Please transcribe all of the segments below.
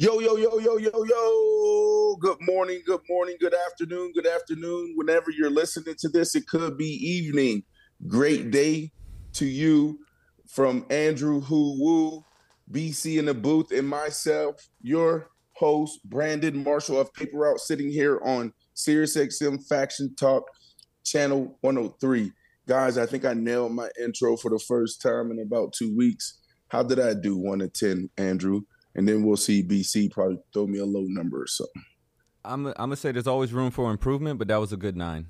Yo, yo, yo, yo, yo, yo. Good morning, good morning, good afternoon, good afternoon. Whenever you're listening to this, it could be evening. Great day to you from Andrew Hu Woo, BC in the booth, and myself, your host, Brandon Marshall of Paper Route, sitting here on SiriusXM Faction Talk, channel 103. Guys, I think I nailed my intro for the first time in about two weeks. How did I do? One to 10, Andrew? And then we'll see BC probably throw me a low number or something. I'm I'm gonna say there's always room for improvement, but that was a good nine.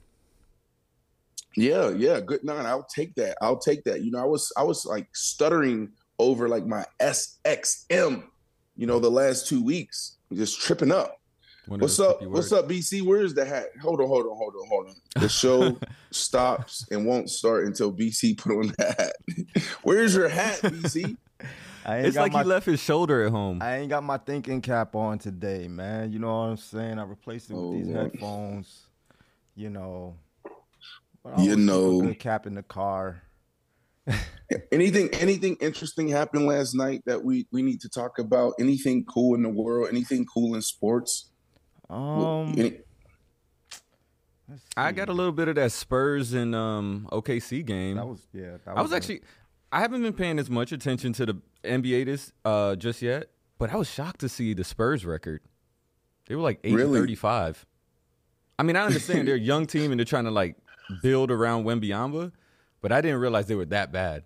Yeah, yeah, good nine. I'll take that. I'll take that. You know, I was I was like stuttering over like my SXM, you know, the last two weeks, just tripping up. What's up? What's up, BC? Where's the hat? Hold on, hold on, hold on, hold on. The show stops and won't start until BC put on the hat. Where's your hat, BC? It's like my, he left his shoulder at home. I ain't got my thinking cap on today, man. You know what I'm saying? I replaced it with oh, these headphones. You know, you know, good cap in the car. anything, anything interesting happened last night that we we need to talk about? Anything cool in the world? Anything cool in sports? Um. Any, I got a little bit of that Spurs and um, OKC game. That was yeah. That was I was actually I haven't been paying as much attention to the NBA this uh, just yet, but I was shocked to see the Spurs record. They were like 8 really? 35. I mean, I understand they're a young team and they're trying to like build around Wembanyama, but I didn't realize they were that bad.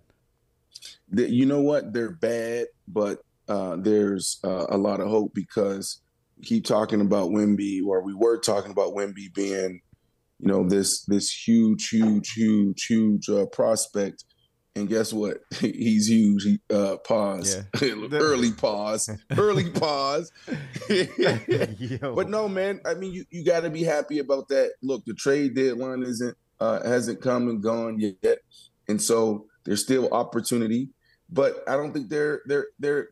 You know what? They're bad, but uh, there's uh, a lot of hope because keep talking about Wemby, or we were talking about Wemby being, you know, this this huge, huge, huge, huge uh, prospect and guess what? He's huge. He, uh, pause. Yeah. early pause. early pause. but no, man. I mean, you, you got to be happy about that. Look, the trade deadline isn't uh, hasn't come and gone yet, and so there's still opportunity. But I don't think they're they're they're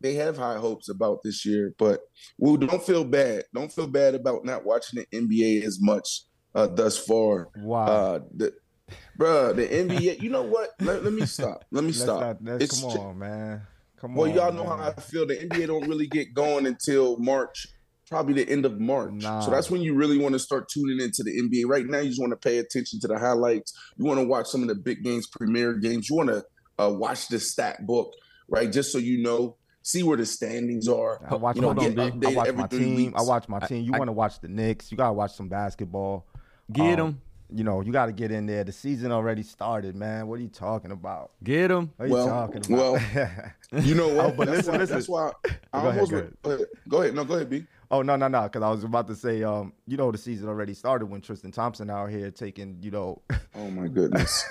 they have high hopes about this year. But well, don't feel bad. Don't feel bad about not watching the NBA as much uh, thus far. Wow. Uh, the, bro. The NBA. You know what? Let, let me stop. Let me stop. Not, it's, come on, man. Come well, on. Well, y'all know man. how I feel. The NBA don't really get going until March, probably the end of March. Nah. So that's when you really want to start tuning into the NBA. Right now, you just want to pay attention to the highlights. You want to watch some of the big games, premier games. You want to uh, watch the stat book, right? Just so you know see where the standings are. I watch, you know, on, I watch my team. Weeks. I watch my team. You want to watch the Knicks. You gotta watch some basketball. Get um, them you know, you got to get in there. The season already started, man. What are you talking about? Get them. What are well, you talking about? Well, you know what? oh, but that's listen, why, listen. That's why I go almost. Ahead, go, ahead. go ahead. No, go ahead, B. Oh no, no, no! Because I was about to say, um, you know, the season already started when Tristan Thompson out here taking, you know. Oh my goodness!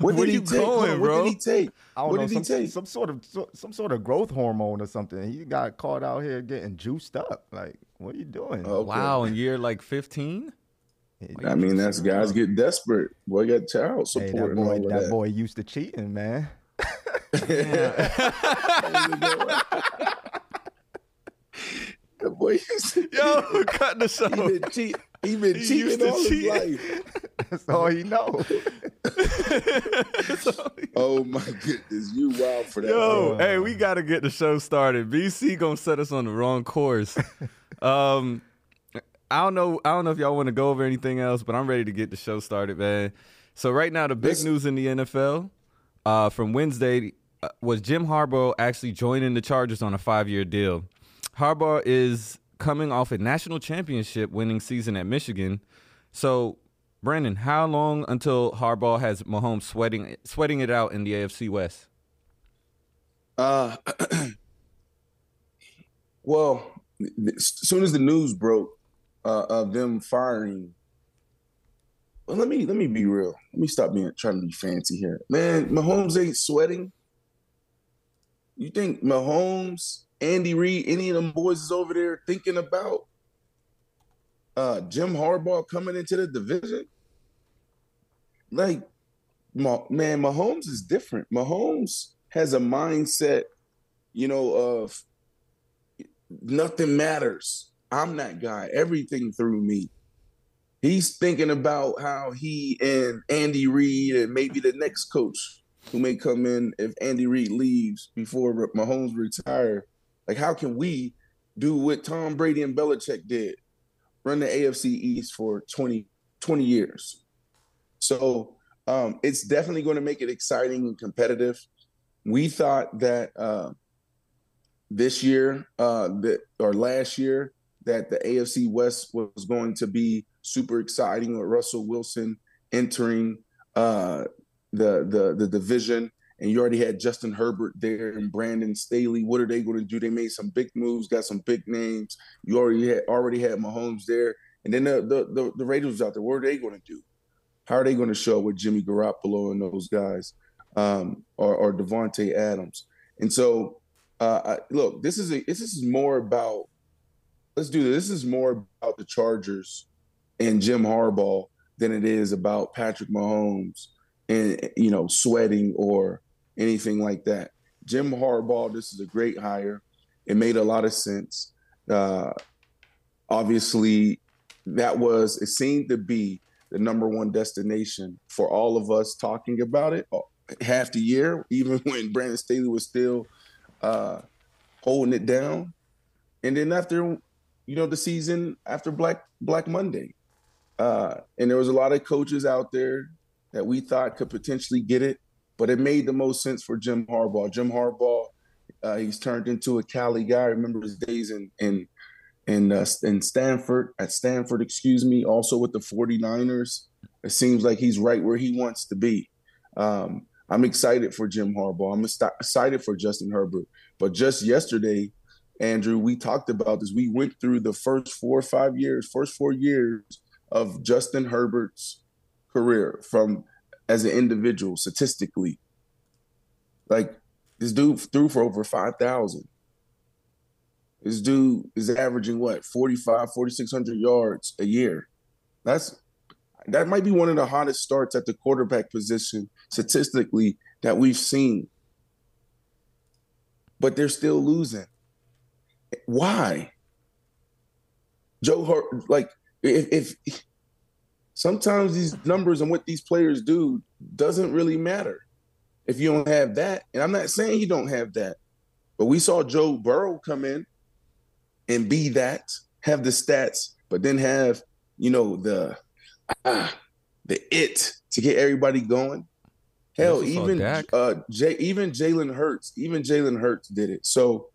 what did he take? Going, bro? What did he take? I don't what know, did some, he take? Some sort of some sort of growth hormone or something. He got caught out here getting juiced up. Like, what are you doing? Okay. Wow, in year like fifteen. I mean, that's guys get desperate. Boy, got child support. Hey, that boy, that, that boy used to cheating, man. The boy used to, yo cut the show. He been, cheat, he been he cheating all cheat. his life. That's all he know. oh my goodness, you wild for that. Yo, hey, we got to get the show started. BC gonna set us on the wrong course. Um, I don't know. I don't know if y'all want to go over anything else, but I'm ready to get the show started, man. So right now, the big this, news in the NFL uh, from Wednesday uh, was Jim Harbaugh actually joining the Chargers on a five-year deal. Harbaugh is coming off a national championship winning season at Michigan. So, Brandon, how long until Harbaugh has Mahomes sweating sweating it out in the AFC West? Uh, well, as soon as the news broke, uh, of them firing. Well, let me let me be real. Let me stop being trying to be fancy here, man. Mahomes ain't sweating. You think Mahomes, Andy Reid, any of them boys is over there thinking about uh, Jim Harbaugh coming into the division? Like, man, Mahomes is different. Mahomes has a mindset, you know, of nothing matters. I'm that guy. Everything through me. He's thinking about how he and Andy Reid and maybe the next coach who may come in if Andy Reid leaves before Mahomes retire. Like, how can we do what Tom Brady and Belichick did? Run the AFC East for 20, 20 years. So um, it's definitely going to make it exciting and competitive. We thought that uh, this year, uh, that or last year, that the AFC West was going to be super exciting with Russell Wilson entering uh, the the the division, and you already had Justin Herbert there and Brandon Staley. What are they going to do? They made some big moves, got some big names. You already had already had Mahomes there, and then the the the, the Raiders out there. What are they going to do? How are they going to show up with Jimmy Garoppolo and those guys, um, or, or Davante Adams? And so, uh, look, this is a, this is more about let's do this. This is more about the Chargers and Jim Harbaugh than it is about Patrick Mahomes and you know sweating or anything like that. Jim Harbaugh, this is a great hire. It made a lot of sense. Uh, obviously, that was it seemed to be the number one destination for all of us talking about it half the year, even when Brandon Staley was still uh, holding it down. And then after you know, the season after Black Black Monday. Uh, and there was a lot of coaches out there that we thought could potentially get it, but it made the most sense for Jim Harbaugh. Jim Harbaugh, uh, he's turned into a Cali guy. I remember his days in in in uh, in Stanford at Stanford, excuse me, also with the 49ers. It seems like he's right where he wants to be. Um, I'm excited for Jim Harbaugh. I'm excited for Justin Herbert. But just yesterday, Andrew, we talked about this. We went through the first four or five years, first four years of Justin Herbert's career from as an individual statistically. Like this dude threw for over 5,000. This dude is averaging what, 45, 4,600 yards a year. That's that might be one of the hottest starts at the quarterback position statistically that we've seen. But they're still losing. Why? Joe Hart, like if, if sometimes these numbers and what these players do doesn't really matter if you don't have that. And I'm not saying he don't have that, but we saw Joe Burrow come in and be that, have the stats, but then have you know the ah, the it to get everybody going. Hell, even uh, Jay, even Jalen Hurts, even Jalen Hurts did it. So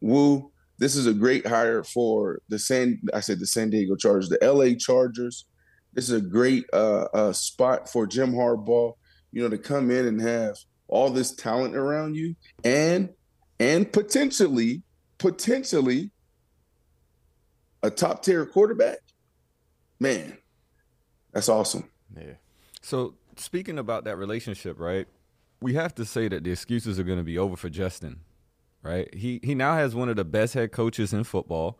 Woo, this is a great hire for the San. I said the San Diego Chargers, the L.A. Chargers. This is a great uh, uh, spot for Jim Harbaugh. You know, to come in and have all this talent around you, and and potentially, potentially, a top tier quarterback. Man, that's awesome. Yeah. So speaking about that relationship, right? We have to say that the excuses are going to be over for Justin right? He he now has one of the best head coaches in football,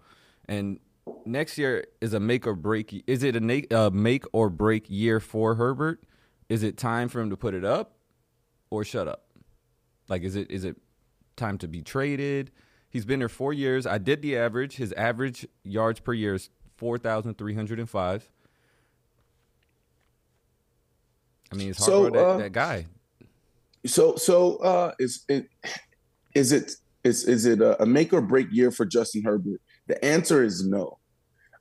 and next year is a make or break. Is it a uh, make or break year for Herbert? Is it time for him to put it up or shut up? Like, is it is it time to be traded? He's been there four years. I did the average. His average yards per year is four thousand three hundred and five. I mean, it's hard so, that, uh, that guy. So, so uh, is it is it is is it a, a make or break year for Justin Herbert? The answer is no.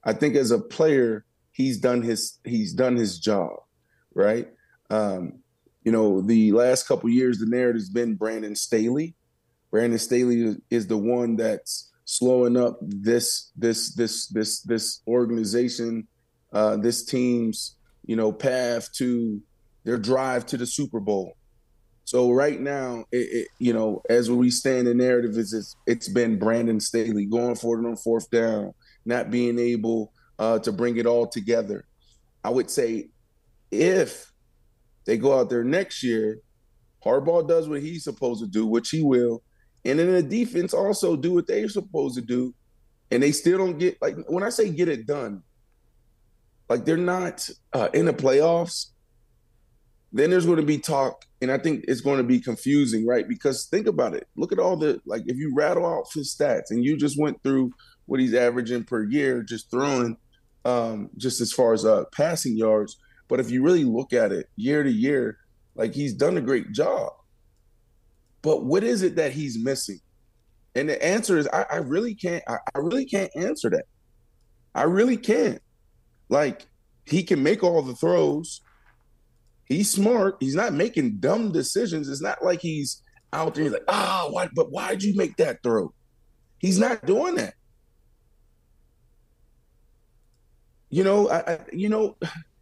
I think as a player, he's done his he's done his job, right? Um, you know, the last couple years, the narrative's been Brandon Staley. Brandon Staley is the one that's slowing up this this this this this organization, uh, this team's you know path to their drive to the Super Bowl. So right now, it, it, you know, as we stand, the narrative is it's, it's been Brandon Staley going for it on fourth down, not being able uh, to bring it all together. I would say if they go out there next year, Harbaugh does what he's supposed to do, which he will, and then the defense also do what they're supposed to do, and they still don't get like when I say get it done, like they're not uh, in the playoffs. Then there's going to be talk, and I think it's going to be confusing, right? Because think about it. Look at all the like if you rattle out his stats, and you just went through what he's averaging per year, just throwing, um, just as far as uh, passing yards but if you really look at it year to year, like he's done a great job. But what is it that he's missing? And the answer is I, I really can't I, I really can't answer that. I really can't. Like he can make all the throws. He's smart. He's not making dumb decisions. It's not like he's out there. Like, ah, oh, why? But why'd you make that throw? He's not doing that. You know, I, I you know,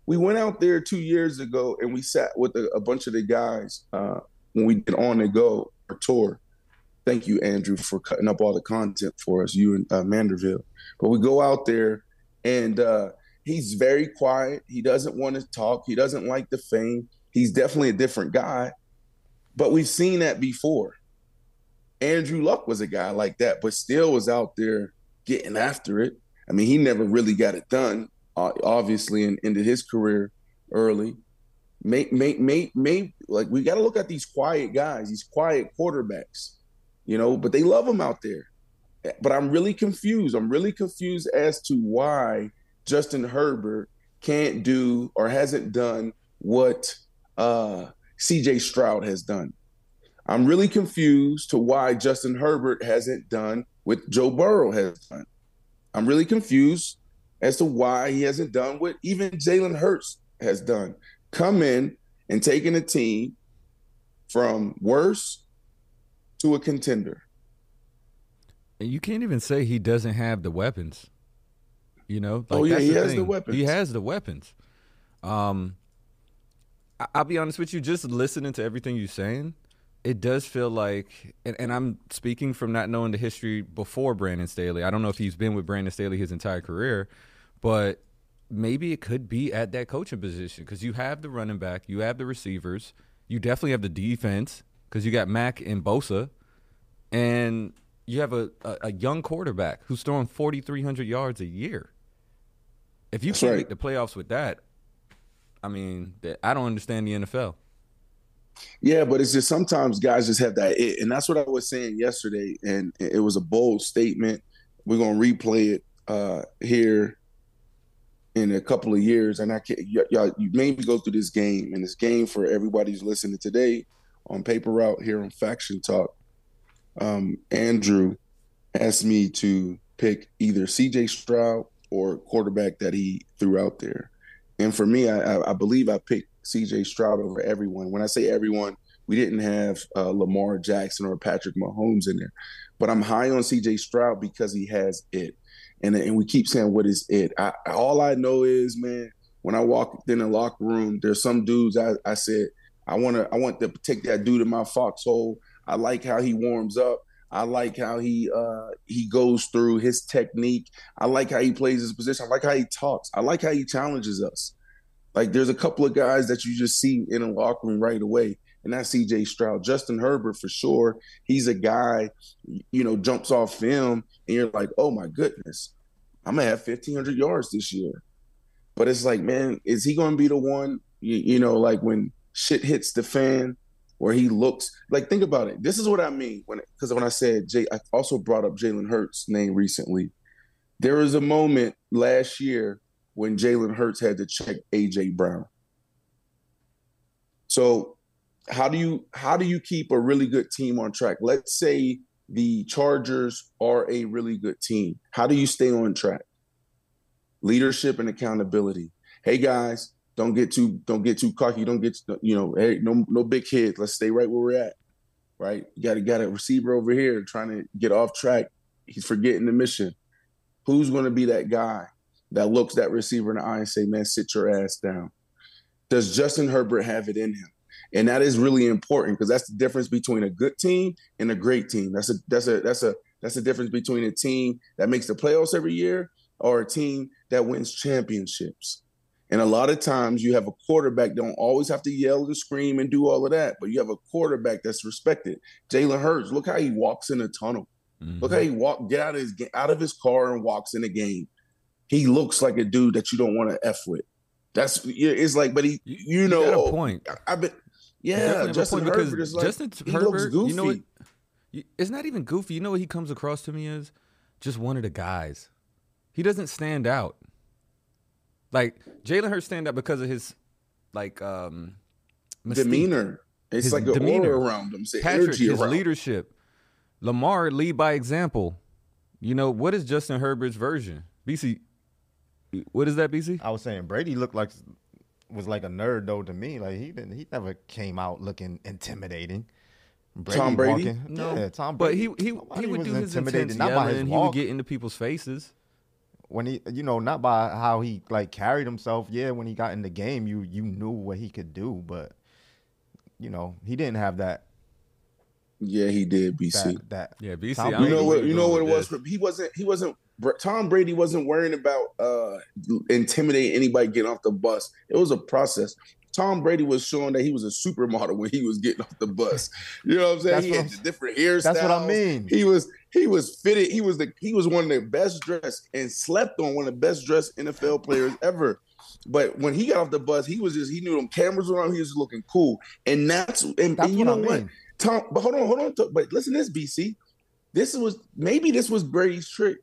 we went out there two years ago and we sat with a, a bunch of the guys uh, when we did on the go our tour. Thank you, Andrew, for cutting up all the content for us, you and uh, Manderville. But we go out there and uh, he's very quiet. He doesn't want to talk. He doesn't like the fame. He's definitely a different guy. But we've seen that before. Andrew Luck was a guy like that, but still was out there getting after it. I mean, he never really got it done obviously, and ended his career early. May, may, may, may, like we got to look at these quiet guys, these quiet quarterbacks, you know, but they love them out there. But I'm really confused. I'm really confused as to why Justin Herbert can't do or hasn't done what uh, CJ Stroud has done. I'm really confused to why Justin Herbert hasn't done what Joe Burrow has done. I'm really confused as to why he hasn't done what even Jalen Hurts has done. Come in and taking a team from worse to a contender. And you can't even say he doesn't have the weapons. You know, like, oh yeah, he has thing. the weapons. He has the weapons. Um, I'll be honest with you. Just listening to everything you're saying, it does feel like, and, and, I'm speaking from not knowing the history before Brandon Staley. I don't know if he's been with Brandon Staley his entire career, but maybe it could be at that coaching position because you have the running back, you have the receivers, you definitely have the defense because you got Mack and Bosa, and you have a, a, a young quarterback who's throwing 4,300 yards a year. If you That's can't right. make the playoffs with that, I mean, I don't understand the NFL. Yeah, but it's just sometimes guys just have that it, and that's what I was saying yesterday, and it was a bold statement. We're gonna replay it uh, here in a couple of years, and I can't, y- y'all, you made me go through this game, and this game for everybody who's listening today on Paper Route here on Faction Talk. Um, Andrew asked me to pick either C.J. Stroud or quarterback that he threw out there, and for me, I, I believe I picked C.J. Stroud over everyone. When I say everyone, we didn't have uh, Lamar Jackson or Patrick Mahomes in there, but I'm high on C.J. Stroud because he has it and and we keep saying what is it. I, all I know is, man, when I walk in the locker room, there's some dudes I, I said I want to I want to take that dude in my foxhole. I like how he warms up. I like how he uh, he goes through his technique. I like how he plays his position. I like how he talks. I like how he challenges us. Like there's a couple of guys that you just see in a locker room right away, and that's CJ Stroud. Justin Herbert for sure. He's a guy, you know, jumps off film, and you're like, oh my goodness. I'm gonna have 1,500 yards this year. But it's like, man, is he gonna be the one? You, you know, like when shit hits the fan, where he looks like. Think about it. This is what I mean when because when I said Jay, I also brought up Jalen Hurts' name recently. There was a moment last year when Jalen Hurts had to check AJ Brown. So how do you how do you keep a really good team on track? Let's say the Chargers are a really good team. How do you stay on track? Leadership and accountability. Hey guys, don't get too don't get too cocky. Don't get you know, hey, no no big kids. Let's stay right where we're at. Right? You got to got a receiver over here trying to get off track. He's forgetting the mission. Who's going to be that guy that looks that receiver in the eye and say, "Man, sit your ass down"? Does Justin Herbert have it in him? and that is really important because that's the difference between a good team and a great team. That's a that's a that's a that's the difference between a team that makes the playoffs every year or a team that wins championships. And a lot of times you have a quarterback don't always have to yell and scream and do all of that, but you have a quarterback that's respected. Jalen Hurts, look how he walks in a tunnel. Mm-hmm. Look how he walk get out of his out of his car and walks in the game. He looks like a dude that you don't want to f with. That's it's like, but he, you, know, a point. I've been yeah, Justin Herbert is like Justin Herbert. You know what? It's not even goofy. You know what he comes across to me as? Just one of the guys. He doesn't stand out. Like Jalen Hurts stand out because of his like um demeanor. It's his like an demeanor. aura around him. Patrick, his around. leadership. Lamar lead by example. You know what is Justin Herbert's version? BC, what is that? BC? I was saying Brady looked like was like a nerd though to me. Like he didn't, he never came out looking intimidating. Brady Tom Brady, walking, no, yeah, Tom Brady. But he he he would do his intense not by his He would get into people's faces when he, you know, not by how he like carried himself. Yeah, when he got in the game, you you knew what he could do, but you know, he didn't have that. Yeah, he did. BC. That, that yeah, BC. You know what? You know what it was. He wasn't. He wasn't Tom Brady wasn't worrying about uh, intimidating anybody getting off the bus. It was a process. Tom Brady was showing that he was a supermodel when he was getting off the bus. You know what I'm saying? That's he had I'm, different hairstyles. That's what I mean. He was he was fitted. He was the he was one of the best dressed and slept on one of the best dressed NFL players ever. But when he got off the bus, he was just he knew them cameras around. He was looking cool, and that's and, that's and you know I mean. what, Tom. But hold on, hold on. But listen, to this BC. This was maybe this was Brady's trick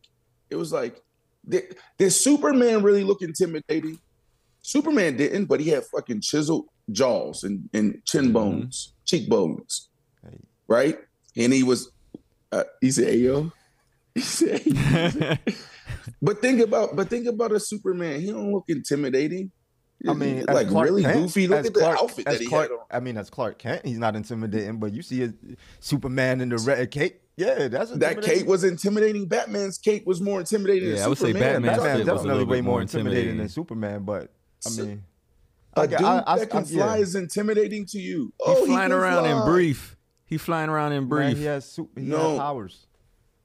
it was like, did, did Superman really look intimidating? Superman didn't, but he had fucking chiseled jaws and, and chin mm-hmm. bones, mm-hmm. cheekbones, right? And he was, uh, he said, "Yo," he said, but think about, but think about a Superman. He don't look intimidating. I mean, like really Kent, goofy. Look at Clark, the outfit that he Clark, had on. I mean, as Clark Kent, he's not intimidating, but you see a Superman in the red cape. Yeah, that's that cape was intimidating. Batman's cape was more intimidating. Yeah, I would Superman. say Batman's Batman definitely way more intimidating. intimidating than Superman. But I mean, a dude I, I, that can I, fly yeah. is intimidating to you. Oh, He's flying he around fly. in brief. He flying around in brief. Man, he has super, he no. powers.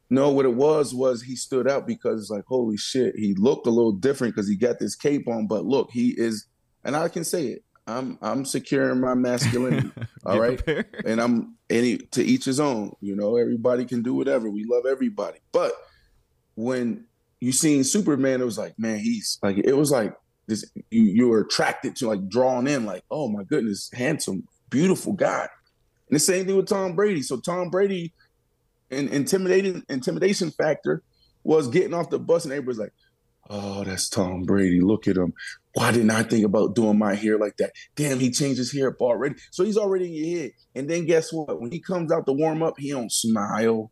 No, what it was was he stood out because it's like holy shit. He looked a little different because he got this cape on. But look, he is, and I can say it. I'm I'm securing my masculinity. all right. Prepared. And I'm any to each his own. You know, everybody can do whatever. We love everybody. But when you seen Superman, it was like, man, he's like it was like this you you were attracted to like drawn in, like, oh my goodness, handsome, beautiful guy. And the same thing with Tom Brady. So Tom Brady an intimidating intimidation factor was getting off the bus and everybody's like, oh, that's Tom Brady. Look at him why didn't I think about doing my hair like that? Damn, he changed his hair up already. So he's already in your head. And then guess what? When he comes out to warm up, he don't smile.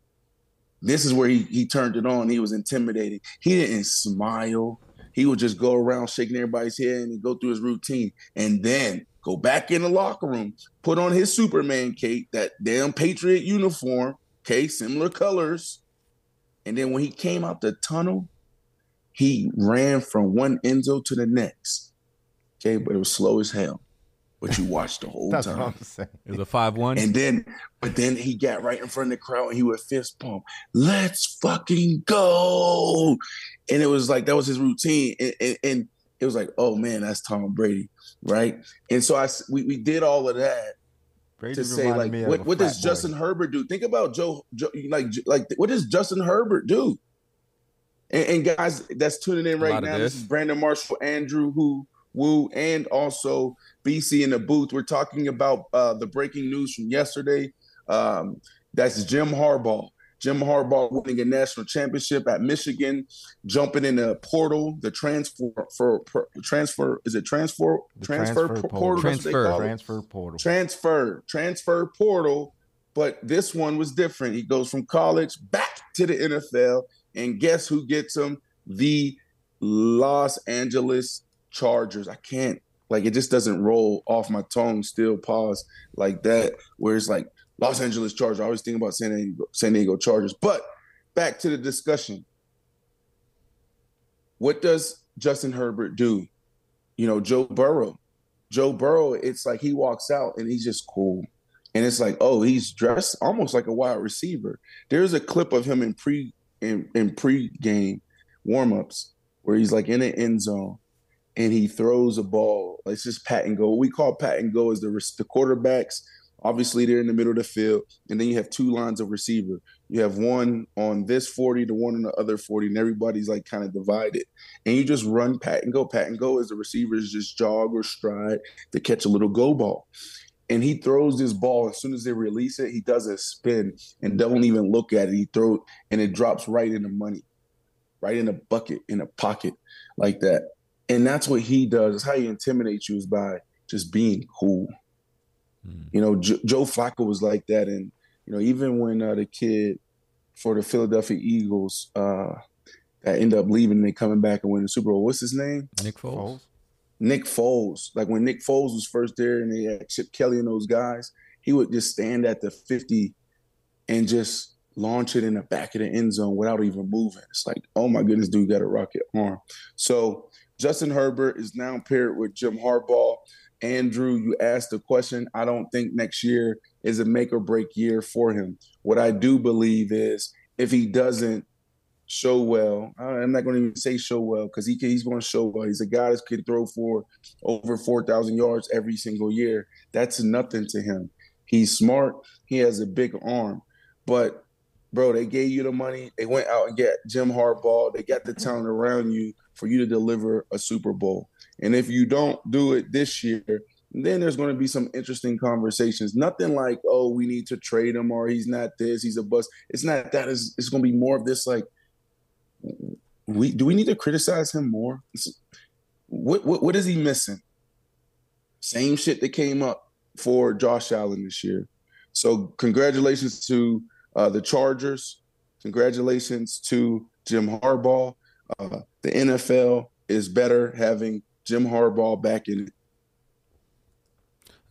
This is where he, he turned it on. He was intimidating. He didn't smile. He would just go around shaking everybody's head and go through his routine. And then go back in the locker room, put on his Superman cape, that damn Patriot uniform, okay, similar colors. And then when he came out the tunnel, he ran from one end zone to the next. Okay, but it was slow as hell. But you watched the whole That's time. What I'm saying. It was a five-one. And then, but then he got right in front of the crowd and he would fist pump. Let's fucking go! And it was like that was his routine. And, and, and it was like, oh man, that's Tom Brady, right? And so I we, we did all of that Brady to say like, what, what does boy. Justin Herbert do? Think about Joe, Joe, like like what does Justin Herbert do? And, and guys, that's tuning in right now. This. this is Brandon Marshall, Andrew Who Woo, and also BC in the booth. We're talking about uh, the breaking news from yesterday. Um, that's Jim Harbaugh. Jim Harbaugh winning a national championship at Michigan, jumping in the portal, the transfer for, for transfer is it transfer transfer, transfer portal transfer transfer portal transfer transfer portal. But this one was different. He goes from college back to the NFL, and guess who gets him? The Los Angeles Chargers. I can't like it just doesn't roll off my tongue. Still pause like that. Where it's like Los Angeles Chargers. I always think about San Diego, San Diego Chargers. But back to the discussion. What does Justin Herbert do? You know, Joe Burrow. Joe Burrow, it's like he walks out and he's just cool. And it's like, oh, he's dressed almost like a wide receiver. There's a clip of him in pre in, in pre-game warm-ups where he's like in the end zone and he throws a ball. It's just pat and go. What we call pat and go is the the quarterbacks Obviously, they're in the middle of the field, and then you have two lines of receiver. You have one on this 40, the one on the other 40, and everybody's like kind of divided. And you just run pat and go. Pat and go as the receivers just jog or stride to catch a little go ball. And he throws this ball as soon as they release it, he does a spin and don't even look at it. He throws and it drops right in the money, right in a bucket, in a pocket like that. And that's what he does. It's how he intimidates you is by just being cool. Mm. You know, J- Joe Flacco was like that, and you know, even when uh, the kid for the Philadelphia Eagles uh, that end up leaving and they coming back and winning the Super Bowl, what's his name? Nick Foles. Nick Foles. Like when Nick Foles was first there, and they had Chip Kelly and those guys, he would just stand at the fifty and just launch it in the back of the end zone without even moving. It's like, oh my goodness, dude got a rocket arm. So Justin Herbert is now paired with Jim Harbaugh. Andrew, you asked the question. I don't think next year is a make or break year for him. What I do believe is if he doesn't show well, I'm not going to even say show well because he he's going to show well. He's a guy that can throw for over 4,000 yards every single year. That's nothing to him. He's smart. He has a big arm. But, bro, they gave you the money. They went out and get Jim Harbaugh. They got the talent around you for you to deliver a Super Bowl. And if you don't do it this year, then there's going to be some interesting conversations. Nothing like, oh, we need to trade him or he's not this, he's a bust. It's not that. It's, it's going to be more of this like, we do we need to criticize him more? What, what what is he missing? Same shit that came up for Josh Allen this year. So congratulations to uh, the Chargers. Congratulations to Jim Harbaugh. Uh, the NFL is better having Jim Harbaugh back in it.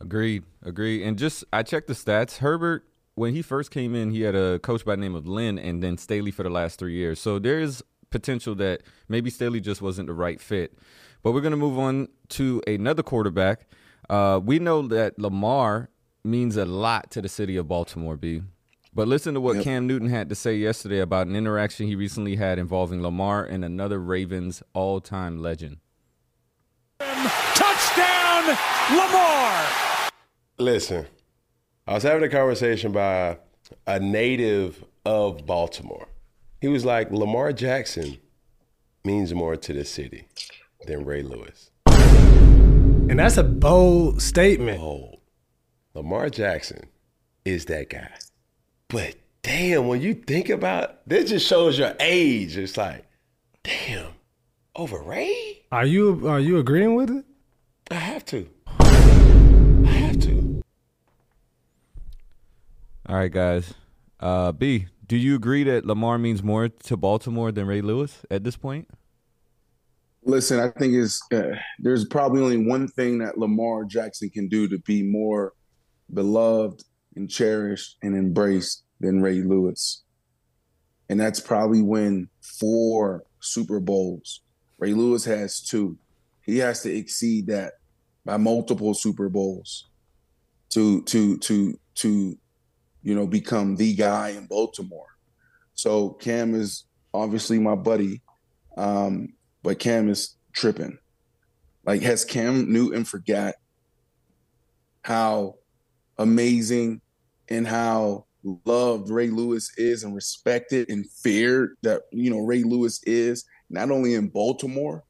Agreed. Agreed. And just I checked the stats. Herbert, when he first came in, he had a coach by the name of Lynn and then Staley for the last three years. So there is potential that maybe Staley just wasn't the right fit. But we're going to move on to another quarterback. Uh, we know that Lamar means a lot to the city of Baltimore, B. But listen to what yep. Cam Newton had to say yesterday about an interaction he recently had involving Lamar and another Ravens all time legend. Touchdown, Lamar. Listen, I was having a conversation by a native of Baltimore. He was like, Lamar Jackson means more to the city than Ray Lewis. And that's a bold statement. Bold. Lamar Jackson is that guy. But damn, when you think about this just shows your age. It's like, damn, over Ray? Are you are you agreeing with it? I have to. I have to. All right, guys. Uh, B, do you agree that Lamar means more to Baltimore than Ray Lewis at this point? Listen, I think it's uh, there's probably only one thing that Lamar Jackson can do to be more beloved and cherished and embraced than Ray Lewis. And that's probably when four Super Bowls. Ray Lewis has two. He has to exceed that by multiple Super Bowls to to to to you know become the guy in Baltimore. So Cam is obviously my buddy, um, but Cam is tripping. Like has Cam Newton forgot how amazing and how loved Ray Lewis is and respected and feared that you know Ray Lewis is not only in Baltimore,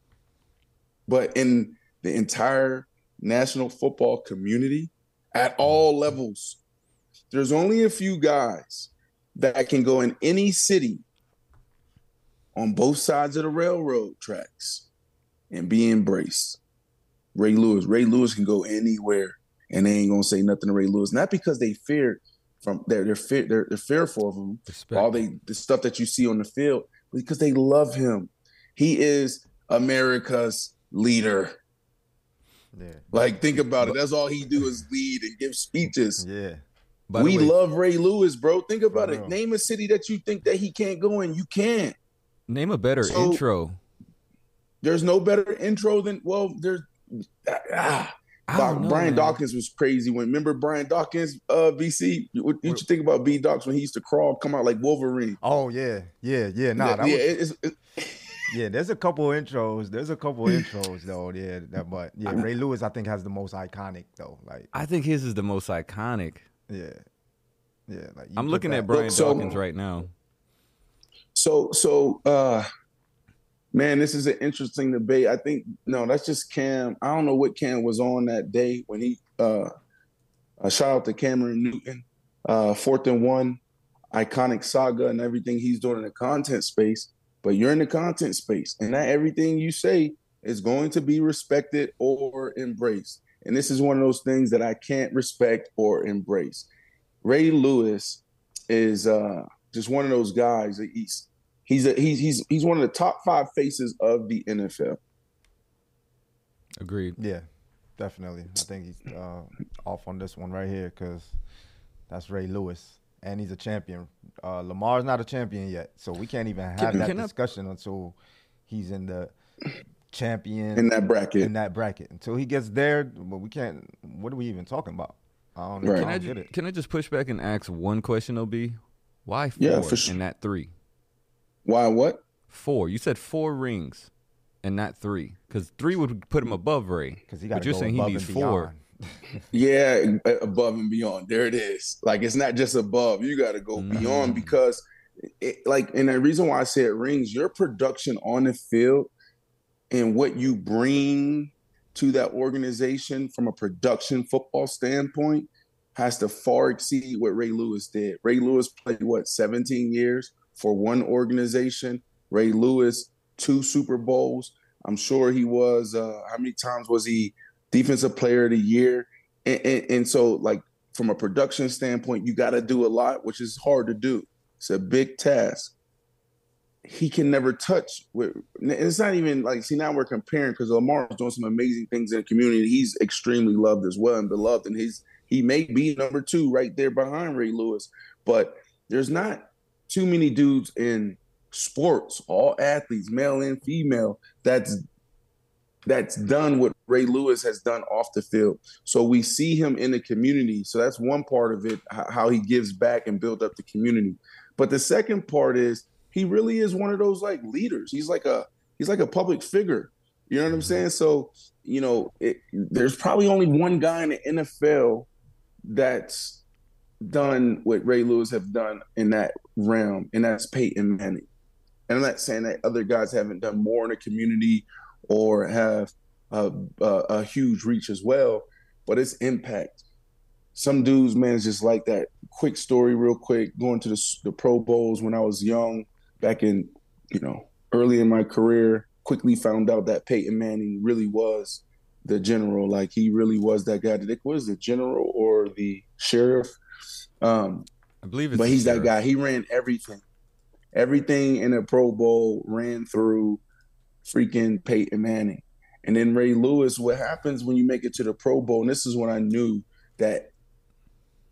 but in the entire national football community at all levels. There's only a few guys that can go in any city on both sides of the railroad tracks and be embraced. Ray Lewis. Ray Lewis can go anywhere and they ain't gonna say nothing to Ray Lewis. Not because they fear from they're they're fear, they're, they're fearful of him. Respect. All they the stuff that you see on the field because they love him. He is America's leader. Yeah. Like think about it. That's all he do is lead and give speeches. Yeah. By we way, love Ray Lewis, bro. Think about it. Name a city that you think that he can't go in. You can't. Name a better so, intro. There's no better intro than well. There's ah, Doc, know, Brian man. Dawkins was crazy when remember Brian Dawkins, uh, BC. What did you think about B Docs when he used to crawl, come out like Wolverine? Oh yeah, yeah, yeah. Nah, yeah, yeah, was, it's, it's, yeah. There's a couple intros. There's a couple intros though. Yeah, that, but yeah, Ray Lewis I think has the most iconic though. Like I think his is the most iconic. Yeah, yeah. Like I'm looking that. at Brian so, Dawkins right now. So so uh Man, this is an interesting debate. I think no, that's just Cam. I don't know what Cam was on that day when he uh, uh shout out to Cameron Newton, uh, fourth and one, iconic saga and everything he's doing in the content space. But you're in the content space, and not everything you say is going to be respected or embraced. And this is one of those things that I can't respect or embrace. Ray Lewis is uh, just one of those guys that he's He's a, he's he's he's one of the top five faces of the NFL. Agreed. Yeah, definitely. I think he's uh, off on this one right here because that's Ray Lewis, and he's a champion. Uh, Lamar's not a champion yet, so we can't even have can, that can discussion I... until he's in the champion in that bracket. In that bracket, until he gets there, but we can't. What are we even talking about? I don't, right. can, I, I ju- can I just push back and ask one question, Ob? Why four yeah, for sure. in that three? Why what? Four. You said four rings and not three. Because three would put him above Ray. Because he got But you're saying he needs four. yeah, above and beyond. There it is. Like it's not just above. You got to go mm. beyond because, it, like, and the reason why I said rings, your production on the field and what you bring to that organization from a production football standpoint has to far exceed what Ray Lewis did. Ray Lewis played what 17 years for one organization. Ray Lewis, two Super Bowls. I'm sure he was. Uh, how many times was he Defensive Player of the Year? And, and, and so, like from a production standpoint, you got to do a lot, which is hard to do. It's a big task. He can never touch. With, it's not even like see now we're comparing because Lamar is doing some amazing things in the community. He's extremely loved as well and beloved, and he's he may be number two right there behind Ray Lewis. But there's not too many dudes in sports, all athletes, male and female, that's that's done what Ray Lewis has done off the field. So we see him in the community. So that's one part of it, how he gives back and build up the community. But the second part is he really is one of those like leaders. He's like a he's like a public figure. You know what I'm saying? So you know, it, there's probably only one guy in the NFL that's done what Ray Lewis have done in that realm, and that's Peyton Manning. And I'm not saying that other guys haven't done more in the community or have a, a, a huge reach as well, but it's impact. Some dudes, man, is just like that. Quick story, real quick. Going to the, the Pro Bowls when I was young, back in you know early in my career. Quickly found out that Peyton Manning really was the general. Like he really was that guy. Dick was the general or the sheriff um, I believe it's but he's that guy. He ran everything. Everything in a Pro Bowl ran through freaking Peyton Manning. And then Ray Lewis, what happens when you make it to the Pro Bowl? And this is when I knew that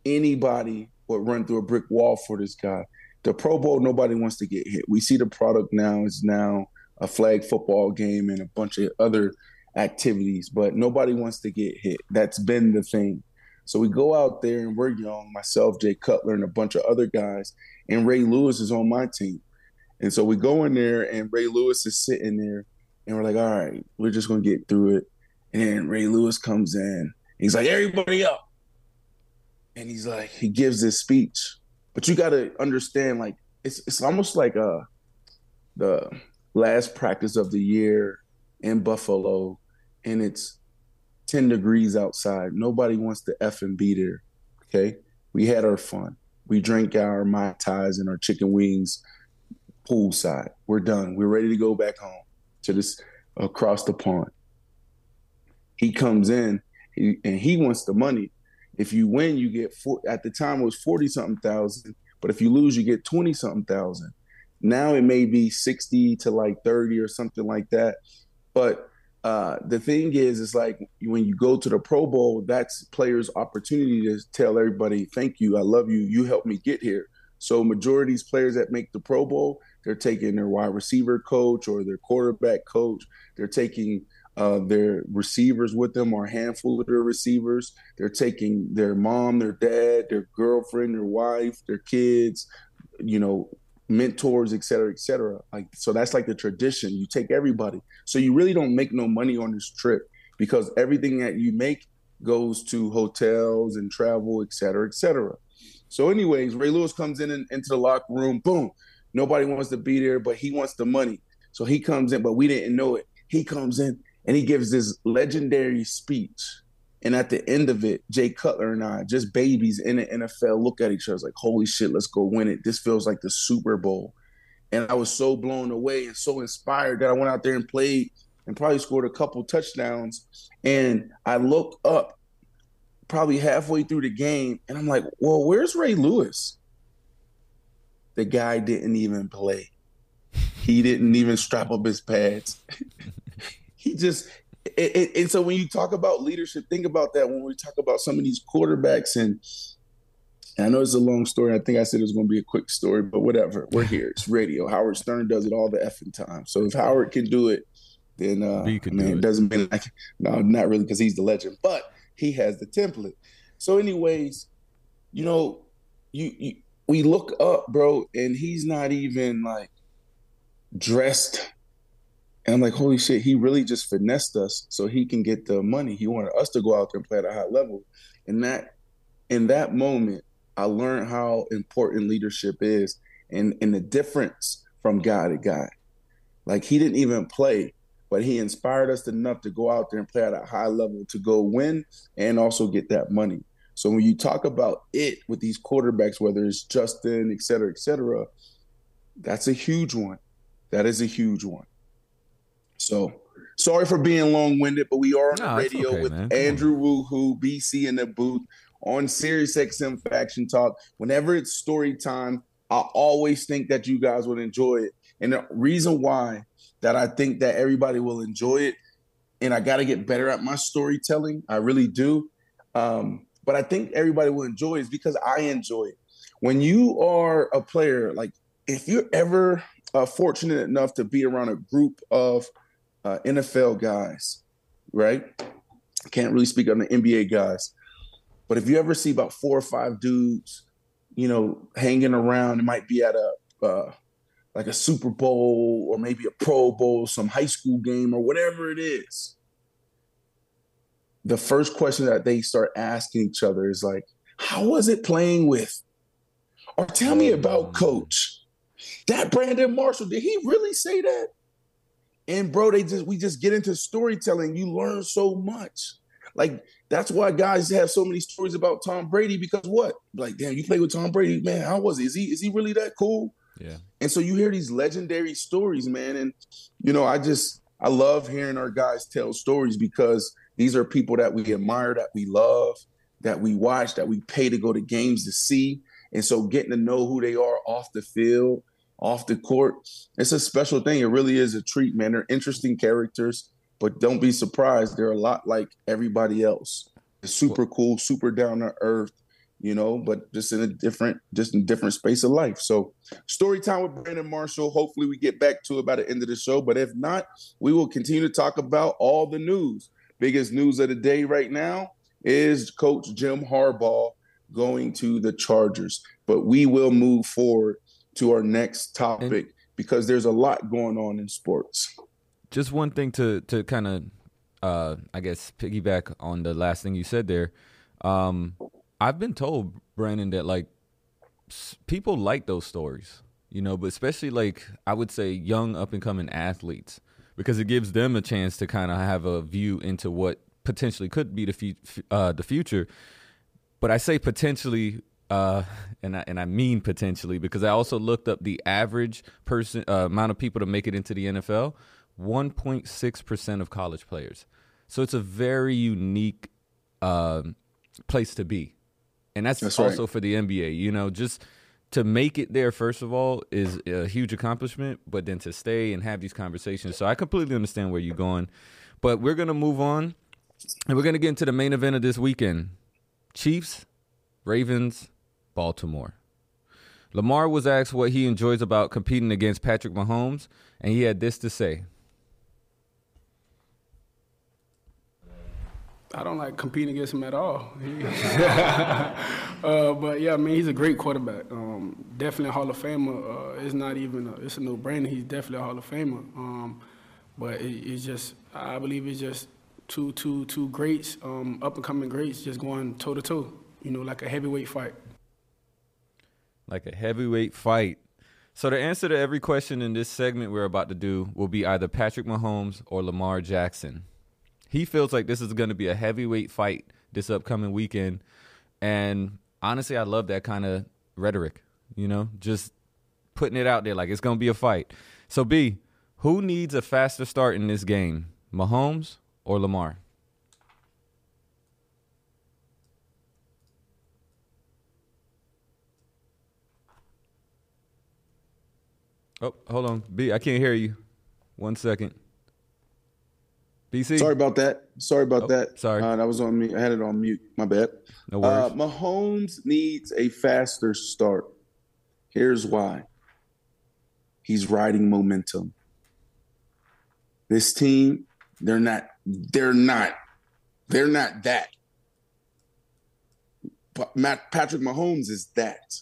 anybody would run through a brick wall for this guy. The Pro Bowl, nobody wants to get hit. We see the product now is now a flag football game and a bunch of other activities, but nobody wants to get hit. That's been the thing. So we go out there and we're young, myself, Jay Cutler, and a bunch of other guys. And Ray Lewis is on my team. And so we go in there and Ray Lewis is sitting there and we're like, all right, we're just gonna get through it. And Ray Lewis comes in. He's like, everybody up. And he's like, he gives this speech. But you got to understand, like it's it's almost like uh the last practice of the year in Buffalo, and it's ten degrees outside. Nobody wants to f and be there. Okay, we had our fun. We drank our mai tais and our chicken wings poolside. We're done. We're ready to go back home to this across the pond. He comes in and he wants the money. If you win, you get four, at the time it was 40 something thousand, but if you lose, you get 20 something thousand. Now it may be 60 to like 30 or something like that. But uh, the thing is, it's like when you go to the Pro Bowl, that's players' opportunity to tell everybody, "Thank you, I love you, you helped me get here." So, majority of players that make the Pro Bowl, they're taking their wide receiver coach or their quarterback coach. They're taking uh, their receivers with them or a handful of their receivers. They're taking their mom, their dad, their girlfriend, their wife, their kids, you know, mentors, et cetera, et cetera. Like, so that's like the tradition. You take everybody. So you really don't make no money on this trip because everything that you make goes to hotels and travel, et cetera, et cetera. So, anyways, Ray Lewis comes in and into the locker room. Boom. Nobody wants to be there, but he wants the money. So he comes in, but we didn't know it. He comes in and he gives this legendary speech. And at the end of it, Jay Cutler and I, just babies in the NFL, look at each other like, holy shit, let's go win it. This feels like the Super Bowl. And I was so blown away and so inspired that I went out there and played and probably scored a couple touchdowns. And I look up probably halfway through the game and I'm like, well, where's Ray Lewis? The guy didn't even play. He didn't even strap up his pads. he just it, and so when you talk about leadership, think about that when we talk about some of these quarterbacks and, and I know it's a long story. I think I said it was going to be a quick story, but whatever. We're here. It's radio. Howard Stern does it all the effing time. So if Howard can do it, then uh, I mean, do it. it doesn't mean like no, not really because he's the legend, but he has the template. So, anyways, you know, you, you we look up, bro, and he's not even like dressed and I'm like, holy shit, he really just finessed us so he can get the money. He wanted us to go out there and play at a high level. And that in that moment, I learned how important leadership is and, and the difference from guy to guy. Like he didn't even play, but he inspired us enough to go out there and play at a high level to go win and also get that money. So when you talk about it with these quarterbacks, whether it's Justin, et cetera, et cetera, that's a huge one. That is a huge one. So sorry for being long winded, but we are on no, the radio okay, with man. Andrew Woohoo, BC in the booth on Sirius XM Faction Talk. Whenever it's story time, I always think that you guys would enjoy it. And the reason why that I think that everybody will enjoy it, and I got to get better at my storytelling, I really do. Um, but I think everybody will enjoy it is because I enjoy it. When you are a player, like if you're ever uh, fortunate enough to be around a group of uh, NFL guys, right? Can't really speak on the NBA guys, but if you ever see about four or five dudes, you know, hanging around, it might be at a uh, like a Super Bowl or maybe a Pro Bowl, some high school game or whatever it is. The first question that they start asking each other is like, "How was it playing with?" Or tell me about Coach. That Brandon Marshall, did he really say that? And bro, they just we just get into storytelling. You learn so much. Like that's why guys have so many stories about Tom Brady because what? Like, damn, you play with Tom Brady, man. How was he? Is he is he really that cool? Yeah. And so you hear these legendary stories, man. And you know, I just I love hearing our guys tell stories because these are people that we admire, that we love, that we watch, that we pay to go to games to see. And so getting to know who they are off the field off the court. It's a special thing. It really is a treat, man. They're interesting characters, but don't be surprised. They're a lot like everybody else. super cool, super down to earth, you know, but just in a different, just in different space of life. So story time with Brandon Marshall. Hopefully we get back to it by the end of the show. But if not, we will continue to talk about all the news. Biggest news of the day right now is Coach Jim Harbaugh going to the Chargers. But we will move forward to our next topic and because there's a lot going on in sports. Just one thing to to kind of, uh, I guess, piggyback on the last thing you said there. Um, I've been told, Brandon, that like people like those stories, you know, but especially like I would say young up and coming athletes because it gives them a chance to kind of have a view into what potentially could be the uh, the future. But I say potentially, uh, and I, and I mean potentially because I also looked up the average person uh, amount of people to make it into the NFL. 1.6 percent of college players. So it's a very unique uh, place to be, and that's, that's also right. for the NBA. You know, just to make it there first of all is a huge accomplishment but then to stay and have these conversations so i completely understand where you're going but we're going to move on and we're going to get into the main event of this weekend chiefs ravens baltimore lamar was asked what he enjoys about competing against patrick mahomes and he had this to say I don't like competing against him at all. uh, but yeah, I mean, he's a great quarterback. Um, definitely a Hall of Famer. Uh, it's not even a, it's a no brainer. He's definitely a Hall of Famer. Um, but it, it's just I believe it's just two two two greats, um, up and coming greats, just going toe to toe. You know, like a heavyweight fight. Like a heavyweight fight. So the answer to every question in this segment we're about to do will be either Patrick Mahomes or Lamar Jackson he feels like this is going to be a heavyweight fight this upcoming weekend. And honestly, I love that kind of rhetoric, you know, just putting it out there like it's going to be a fight. So, B, who needs a faster start in this game, Mahomes or Lamar? Oh, hold on. B, I can't hear you. One second. BC. Sorry about that. Sorry about oh, that. Sorry, uh, that was on me. I had it on mute. My bad. No worries. Uh, Mahomes needs a faster start. Here's why. He's riding momentum. This team, they're not. They're not. They're not that. But Matt Patrick Mahomes is that.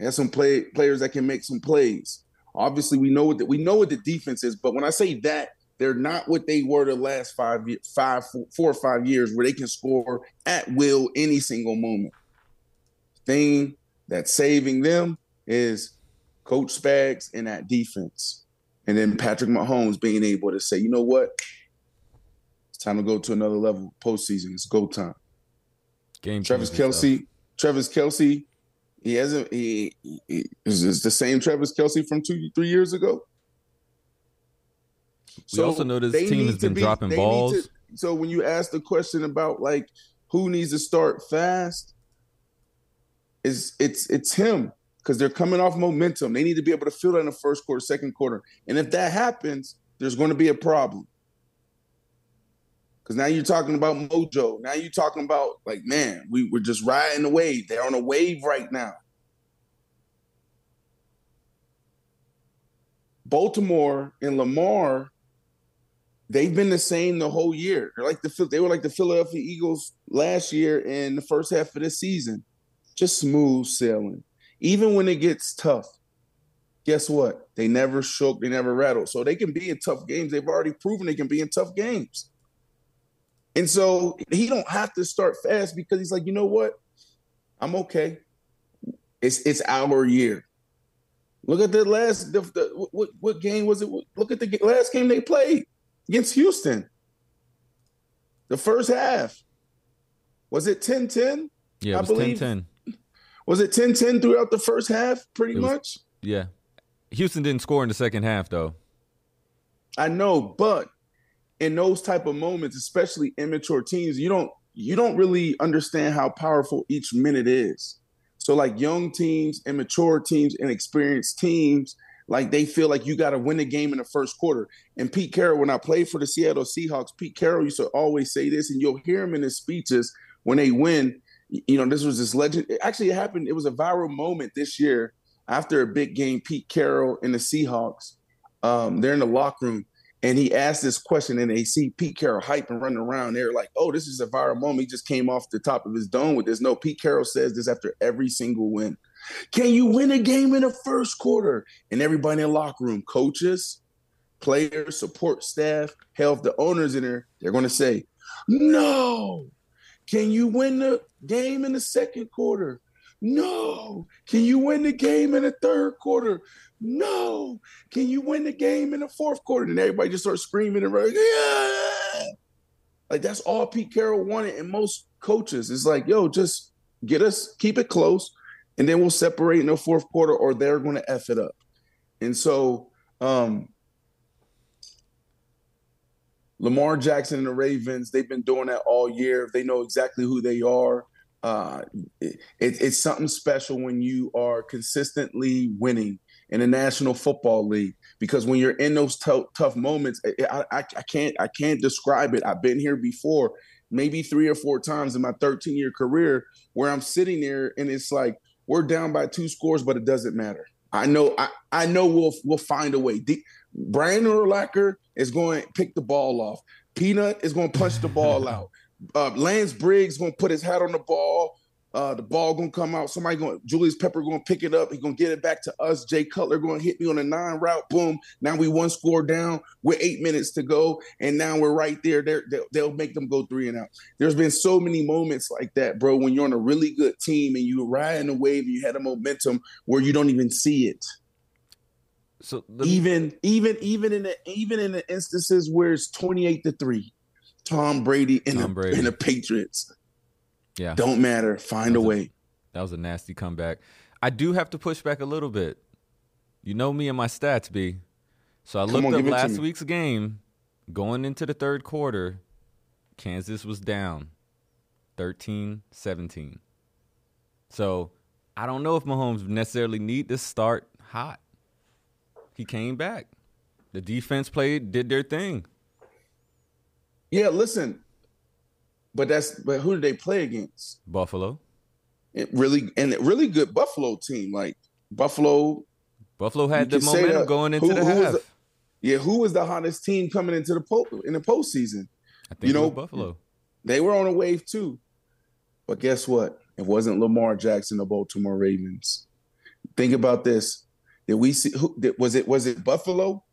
Has some play players that can make some plays. Obviously, we know what the, we know what the defense is, but when I say that, they're not what they were the last five, five, four or five years, where they can score at will any single moment. Thing that's saving them is Coach Spags and that defense, and then Patrick Mahomes being able to say, you know what, it's time to go to another level. Postseason, it's go time. Game. Travis Kelce. Stuff. Travis Kelce. He hasn't. He, he is the same Travis Kelce from two, three years ago. We so also know this team has been be, dropping balls. To, so when you ask the question about like who needs to start fast, is it's it's him because they're coming off momentum. They need to be able to feel that in the first quarter, second quarter, and if that happens, there's going to be a problem. Because now you're talking about mojo. Now you're talking about like, man, we we're just riding the wave. They're on a wave right now. Baltimore and Lamar they've been the same the whole year. They're like the they were like the Philadelphia Eagles last year in the first half of the season, just smooth sailing. Even when it gets tough, guess what? They never shook, they never rattled. So they can be in tough games. They've already proven they can be in tough games. And so he don't have to start fast because he's like, you know what? I'm okay. It's it's our year. Look at the last the, the, what what game was it? Look at the last game they played against Houston. The first half. Was it 10 10? Yeah, it was 10 10. Was it 10 10 throughout the first half, pretty was, much? Yeah. Houston didn't score in the second half, though. I know, but in those type of moments, especially immature teams, you don't you don't really understand how powerful each minute is. So like young teams, immature teams, inexperienced teams, like they feel like you got to win the game in the first quarter. And Pete Carroll, when I played for the Seattle Seahawks, Pete Carroll used to always say this, and you'll hear him in his speeches when they win. You know, this was this legend. Actually, it happened. It was a viral moment this year after a big game. Pete Carroll and the Seahawks, um, they're in the locker room, and he asked this question, and they see Pete Carroll hype and running around. They're like, "Oh, this is a viral moment." He just came off the top of his dome with this. No, Pete Carroll says this after every single win. Can you win a game in the first quarter? And everybody in the locker room, coaches, players, support staff, hell, if the owners in there, they're going to say, no. Can you win the game in the second quarter? No. Can you win the game in the third quarter? No. Can you win the game in the fourth quarter? And everybody just starts screaming and running. Yeah. Like that's all Pete Carroll wanted, and most coaches is like, yo, just get us, keep it close, and then we'll separate in the fourth quarter, or they're going to f it up. And so, um, Lamar Jackson and the Ravens, they've been doing that all year. They know exactly who they are. Uh, it, it's something special when you are consistently winning in the National Football League because when you're in those t- tough moments, I, I, I, can't I can't describe it. I've been here before, maybe three or four times in my 13 year career, where I'm sitting there and it's like we're down by two scores, but it doesn't matter. I know I, I know we'll we'll find a way. Brian Urlacher is going to pick the ball off. Peanut is going to punch the ball out. Uh, Lance Briggs going to put his hat on the ball. Uh, the ball gonna come out. Somebody going Julius Pepper gonna pick it up. He gonna get it back to us. Jay Cutler gonna hit me on a nine route. Boom. Now we one score down with eight minutes to go, and now we're right there. They're, they'll, they'll make them go three and out. There's been so many moments like that, bro. When you're on a really good team and you ride in a wave, and you had a momentum where you don't even see it. So the, even even even in the even in the instances where it's 28 to 3, Tom Brady and the, Brady. and the Patriots. Yeah. Don't matter. Find a way. A, that was a nasty comeback. I do have to push back a little bit. You know me and my stats, B. So I Come looked on, up last week's game. Going into the third quarter, Kansas was down 13 17. So I don't know if Mahomes necessarily need to start hot he came back. The defense played, did their thing. Yeah, listen, but that's but who did they play against? Buffalo. It really and a really good Buffalo team. Like Buffalo. Buffalo had the momentum that, going into who, the half. The, yeah, who was the hottest team coming into the po- in the postseason? I think you know Buffalo. They were on a wave too. But guess what? It wasn't Lamar Jackson, the Baltimore Ravens. Think about this. Did we see who did, was it was it Buffalo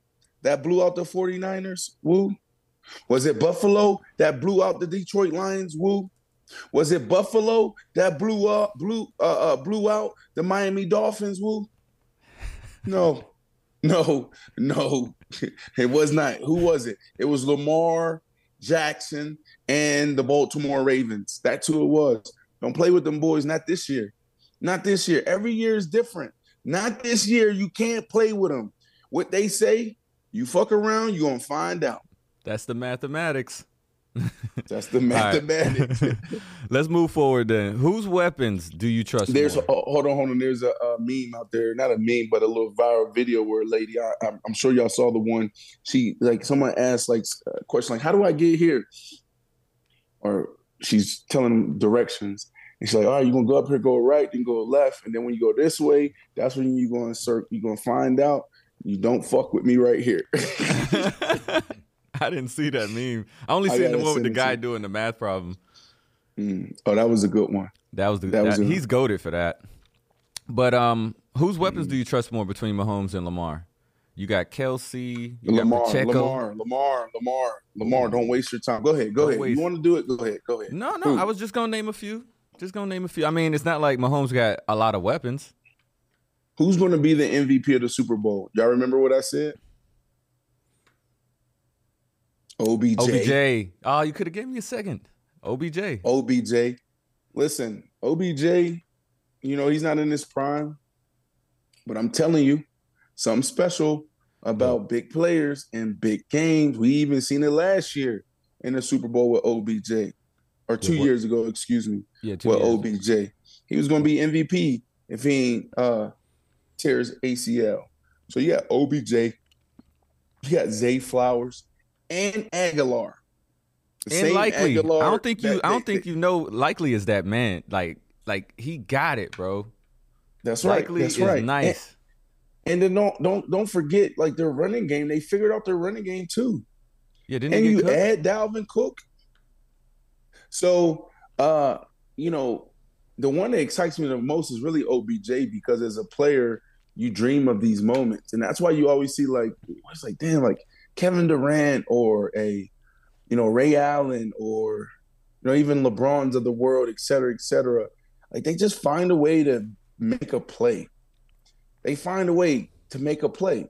that blew out the 49ers? Woo. Was it Buffalo that blew out the Detroit Lions? Woo. Was it Buffalo that blew up blew uh, uh blew out the Miami Dolphins? Woo. No. No, no, it was not. Who was it? It was Lamar Jackson and the Baltimore Ravens. That's who it was. Don't play with them boys. Not this year. Not this year. Every year is different. Not this year. You can't play with them. What they say, you fuck around, you're gonna find out. That's the mathematics. That's the mathematics. Right. Let's move forward then. Whose weapons do you trust? There's a, oh, hold on, hold on. There's a, a, meme out there, not a meme, but a little viral video where a lady. I, am sure y'all saw the one. She like someone asked like a uh, question like, "How do I get here?" Or she's telling directions, and she's like, all right, you're gonna go up here, go right, then go left. And then when you go this way, that's when you're gonna search, you're gonna find out you don't fuck with me right here. I didn't see that meme. I only seen the one with the guy doing the math problem. Mm. Oh, that was a good one. That was the that, that was a, he's goaded for that. But um, whose weapons mm. do you trust more between Mahomes and Lamar? You got Kelce, you Lamar, got. Lamar, Lamar, Lamar, Lamar. Don't waste your time. Go ahead, go don't ahead. Waste. You want to do it? Go ahead, go ahead. No, no. I was just gonna name a few. Just gonna name a few. I mean, it's not like Mahomes got a lot of weapons. Who's going to be the MVP of the Super Bowl? Y'all remember what I said? OBJ. OBJ. Oh, you could have given me a second. OBJ. OBJ. Listen, OBJ, you know, he's not in his prime, but I'm telling you, something special about big players and big games. We even seen it last year in the Super Bowl with OBJ or two yeah, years ago, excuse me. Yeah, two with years. OBJ. He was going to be MVP if he ain't uh, tears ACL. So you got OBJ, you got Zay Flowers, and Agholor. The and likely, Agholor I don't think you. That, I don't think you know. Likely is that man. Like, like he got it, bro. That's right. Likely That's right. Nice. And, and, then don't don't don't forget like their running game. They figured out their running game too. Yeah, didn't and you add Dalvin Cook. So, uh, you know, the one that excites me the most is really OBJ because as a player, you dream of these moments, and that's why you always see like it's like damn, like Kevin Durant or a, you know, Ray Allen or you know even LeBrons of the world, et cetera, et cetera. Like they just find a way to make a play. They find a way to make a play.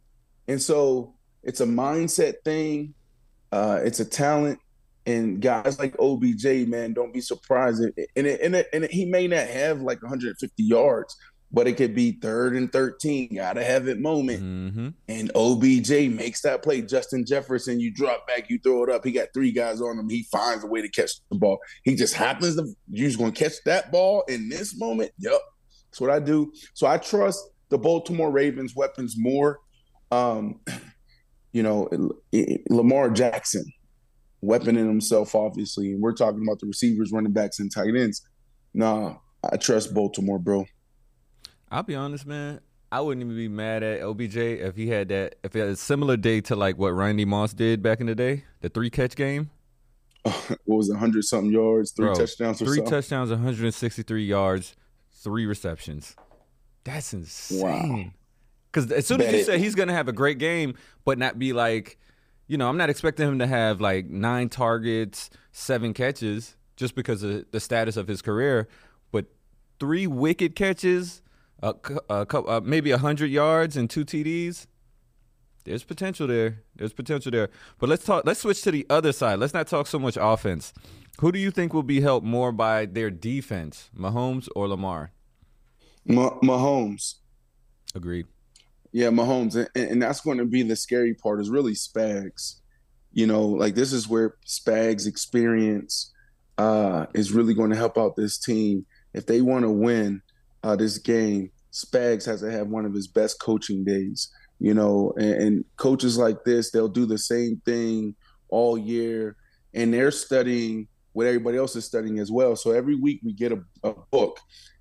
And so it's a mindset thing. Uh, it's a talent. And guys like OBJ, man, don't be surprised. And, it, and, it, and it, he may not have like 150 yards, but it could be third and 13. Gotta have it moment. Mm-hmm. And OBJ makes that play. Justin Jefferson, you drop back, you throw it up. He got three guys on him. He finds a way to catch the ball. He just happens to, you're just going to catch that ball in this moment. Yep. That's what I do. So I trust the Baltimore Ravens weapons more. Um, you know, Lamar Jackson, weaponing himself, obviously. And we're talking about the receivers, running backs, and tight ends. Nah, I trust Baltimore, bro. I'll be honest, man. I wouldn't even be mad at OBJ if he had that if he had a similar day to like what Randy Moss did back in the day, the three catch game. what was it, hundred something yards, three Bro, touchdowns, three something? touchdowns, 163 yards, three receptions. That's insane. Because as soon as you say he's gonna have a great game, but not be like, you know, I'm not expecting him to have like nine targets, seven catches, just because of the status of his career. But three wicked catches a, a, uh, maybe 100 yards and two TDs, there's potential there. There's potential there. But let's talk. Let's switch to the other side. Let's not talk so much offense. Who do you think will be helped more by their defense, Mahomes or Lamar? Mah- Mahomes. Agreed. Yeah, Mahomes, and, and that's going to be the scary part. Is really Spags. You know, like this is where Spags' experience uh, is really going to help out this team if they want to win uh, this game. Spags has to have one of his best coaching days, you know, and, and coaches like this, they'll do the same thing all year and they're studying what everybody else is studying as well. So every week we get a, a book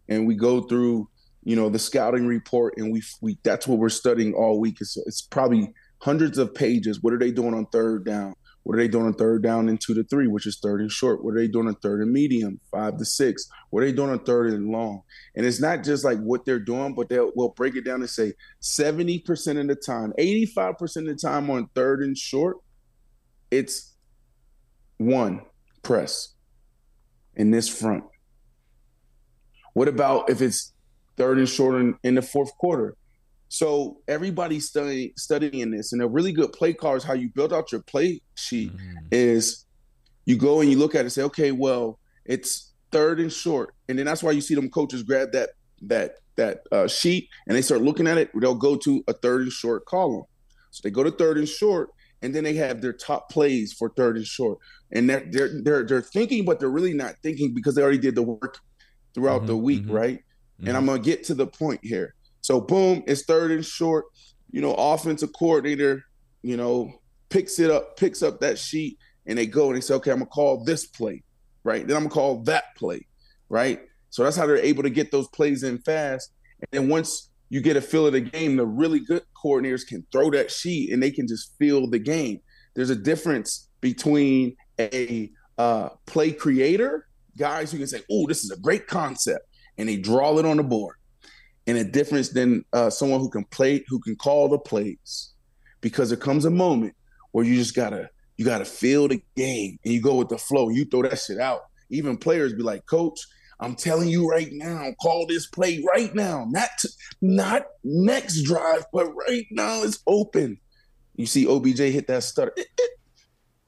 and we go through, you know, the scouting report and we, we that's what we're studying all week. It's, it's probably hundreds of pages. What are they doing on third down? What are they doing on third down and two to three, which is third and short? What are they doing on third and medium, five to six? What are they doing on third and long? And it's not just like what they're doing, but they'll we'll break it down and say 70% of the time, 85% of the time on third and short, it's one press in this front. What about if it's third and short in, in the fourth quarter? So everybody's studying studying this, and a really good play card is how you build out your play sheet. Mm-hmm. Is you go and you look at it and say, okay, well, it's third and short, and then that's why you see them coaches grab that that that uh, sheet and they start looking at it. They'll go to a third and short column. So they go to third and short, and then they have their top plays for third and short, and they're they're they're, they're thinking, but they're really not thinking because they already did the work throughout mm-hmm, the week, mm-hmm. right? And I'm mm-hmm. gonna get to the point here so boom, it's third and short. You know, offensive coordinator, you know, picks it up, picks up that sheet, and they go and they say, okay, I'm gonna call this play, right? Then I'm gonna call that play, right? So that's how they're able to get those plays in fast. And then once you get a feel of the game, the really good coordinators can throw that sheet and they can just feel the game. There's a difference between a uh, play creator, guys who can say, "Oh, this is a great concept," and they draw it on the board and a difference than uh, someone who can play, who can call the plays, because there comes a moment where you just gotta you gotta feel the game and you go with the flow. You throw that shit out. Even players be like, Coach, I'm telling you right now, call this play right now, not not next drive, but right now it's open. You see OBJ hit that stutter,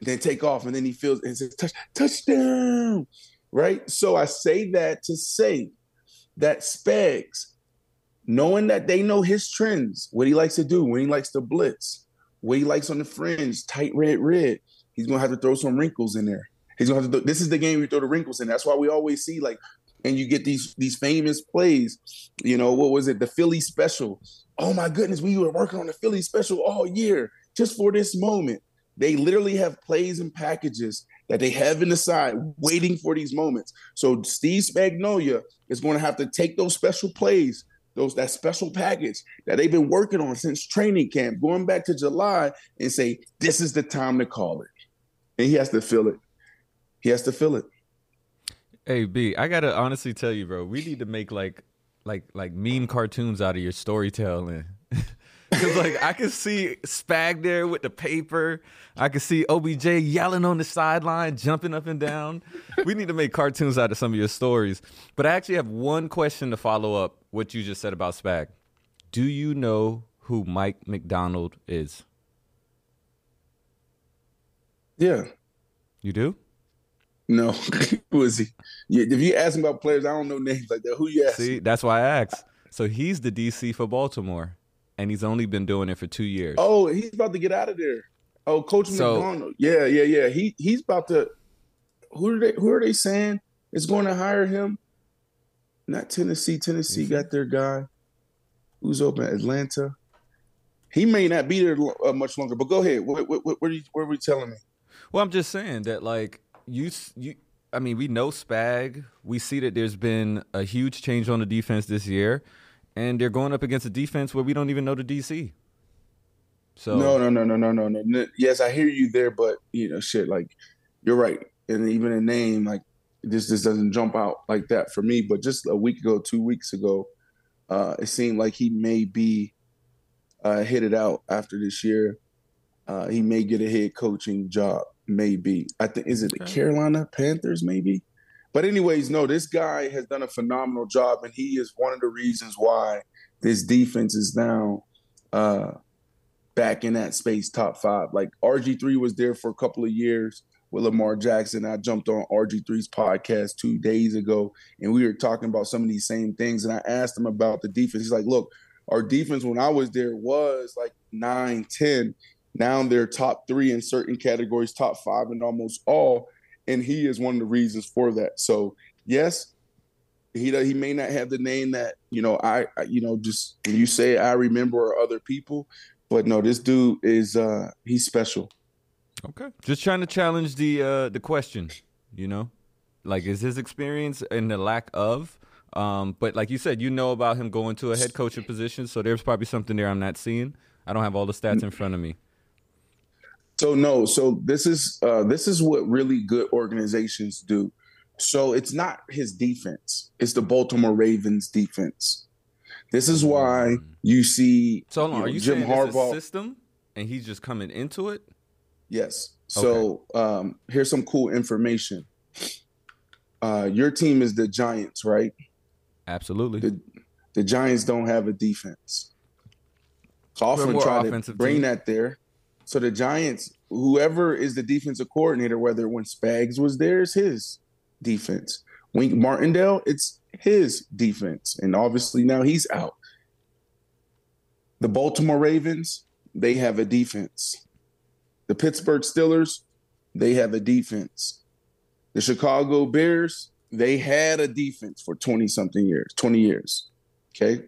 then take off, and then he feels and says touch touchdown, right? So I say that to say that Spags knowing that they know his trends, what he likes to do, when he likes to blitz, what he likes on the fringe, tight red red. He's gonna have to throw some wrinkles in there. He's gonna have to. this is the game you throw the wrinkles in. That's why we always see like, and you get these these famous plays. You know what was it? The Philly special. Oh my goodness, we were working on the Philly special all year just for this moment. They literally have plays and packages that they have in the side waiting for these moments. So Steve Spagnuolo is going to have to take those special plays those that special package that they've been working on since training camp, going back to July, and say this is the time to call it, and he has to feel it. He has to feel it. Hey B, I gotta honestly tell you, bro, we need to make like like like meme cartoons out of your storytelling. Cause like I can see Spag there with the paper. I can see OBJ yelling on the sideline, jumping up and down. We need to make cartoons out of some of your stories. But I actually have one question to follow up what you just said about Spag. Do you know who Mike Macdonald is? Yeah. You do? No. who is he? Yeah, if you ask him about players, I don't know names like that. Who you ask? See, that's why I asked. So he's the DC for Baltimore, and he's only been doing it for two years. Oh, he's about to get out of there. Oh, Coach so, Macdonald. Yeah, yeah, yeah. He he's about to. Who are they? Who are they saying is going to hire him? Not Tennessee. Tennessee got their guy. Who's open? At Atlanta. He may not be there uh, much longer. But go ahead. What what what, what, are, you, what are we telling me? Well, I'm just saying that like you you. I mean, we know Spag. We see that there's been a huge change on the defense this year, and they're going up against a defense where we don't even know the DC. So no, no, no, no, no, no, no. Yes, I hear you there, but you know, shit, like you're right, and even a name like this just doesn't jump out like that for me. But just a week ago, two weeks ago, uh, it seemed like he may be uh, hit it out after this year. Uh, he may get a head coaching job, maybe. I think is it the Carolina Panthers, maybe. But anyways, no, this guy has done a phenomenal job, and he is one of the reasons why this defense is now uh, back in that space, top five. Like RG3 was there for a couple of years with Lamar Jackson. I jumped on RG3's podcast two days ago, and we were talking about some of these same things. And I asked him about the defense. He's like, look, our defense when I was there was like 9, 10. Now they're top three in certain categories, top five in almost all. And he is one of the reasons for that. So, yes, he he may not have the name that you know I, you know just when you say I remember other people, but no, this dude is uh he's special. Okay. Just trying to challenge the uh the question, you know? Like is his experience and the lack of um but like you said, you know about him going to a head coaching position, so there's probably something there I'm not seeing. I don't have all the stats in front of me. So no, so this is uh this is what really good organizations do. So it's not his defense. It's the Baltimore Ravens defense. This is why mm. you see. So, you know, are you Jim saying Harbaugh system, and he's just coming into it? Yes. So okay. um, here's some cool information. Uh, your team is the Giants, right? Absolutely. The, the Giants don't have a defense. So often try to bring team. that there. So the Giants, whoever is the defensive coordinator, whether when Spags was there, is his defense. Wink Martindale, it's his defense. And obviously now he's out. The Baltimore Ravens, they have a defense. The Pittsburgh Steelers, they have a defense. The Chicago Bears, they had a defense for 20 something years, 20 years. Okay.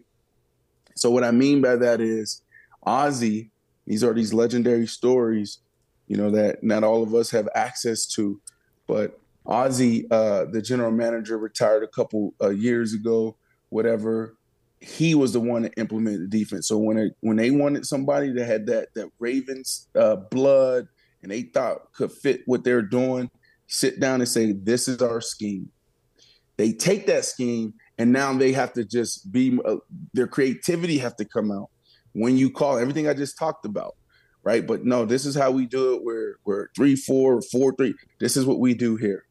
So what I mean by that is Ozzie, these are these legendary stories, you know, that not all of us have access to, but Ozzie, uh, the general manager, retired a couple uh, years ago. Whatever, he was the one that implemented the defense. So when it, when they wanted somebody that had that that Ravens uh, blood and they thought could fit what they're doing, sit down and say, "This is our scheme." They take that scheme and now they have to just be uh, their creativity have to come out when you call everything I just talked about right? But no, this is how we do it. We're we're three, four, four, three. This is what we do here.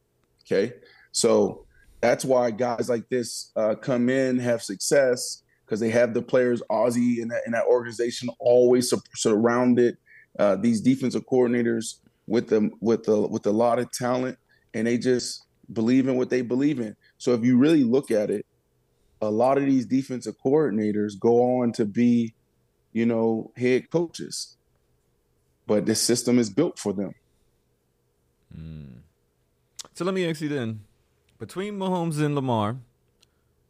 Okay. So that's why guys like this uh, come in, have success, because they have the players, Ozzie and that, that organization always su- surrounded uh, these defensive coordinators with them with with a lot of talent, and they just believe in what they believe in. So if you really look at it, a lot of these defensive coordinators go on to be, you know, head coaches, but the system is built for them. Mm. So let me ask you then: between Mahomes and Lamar,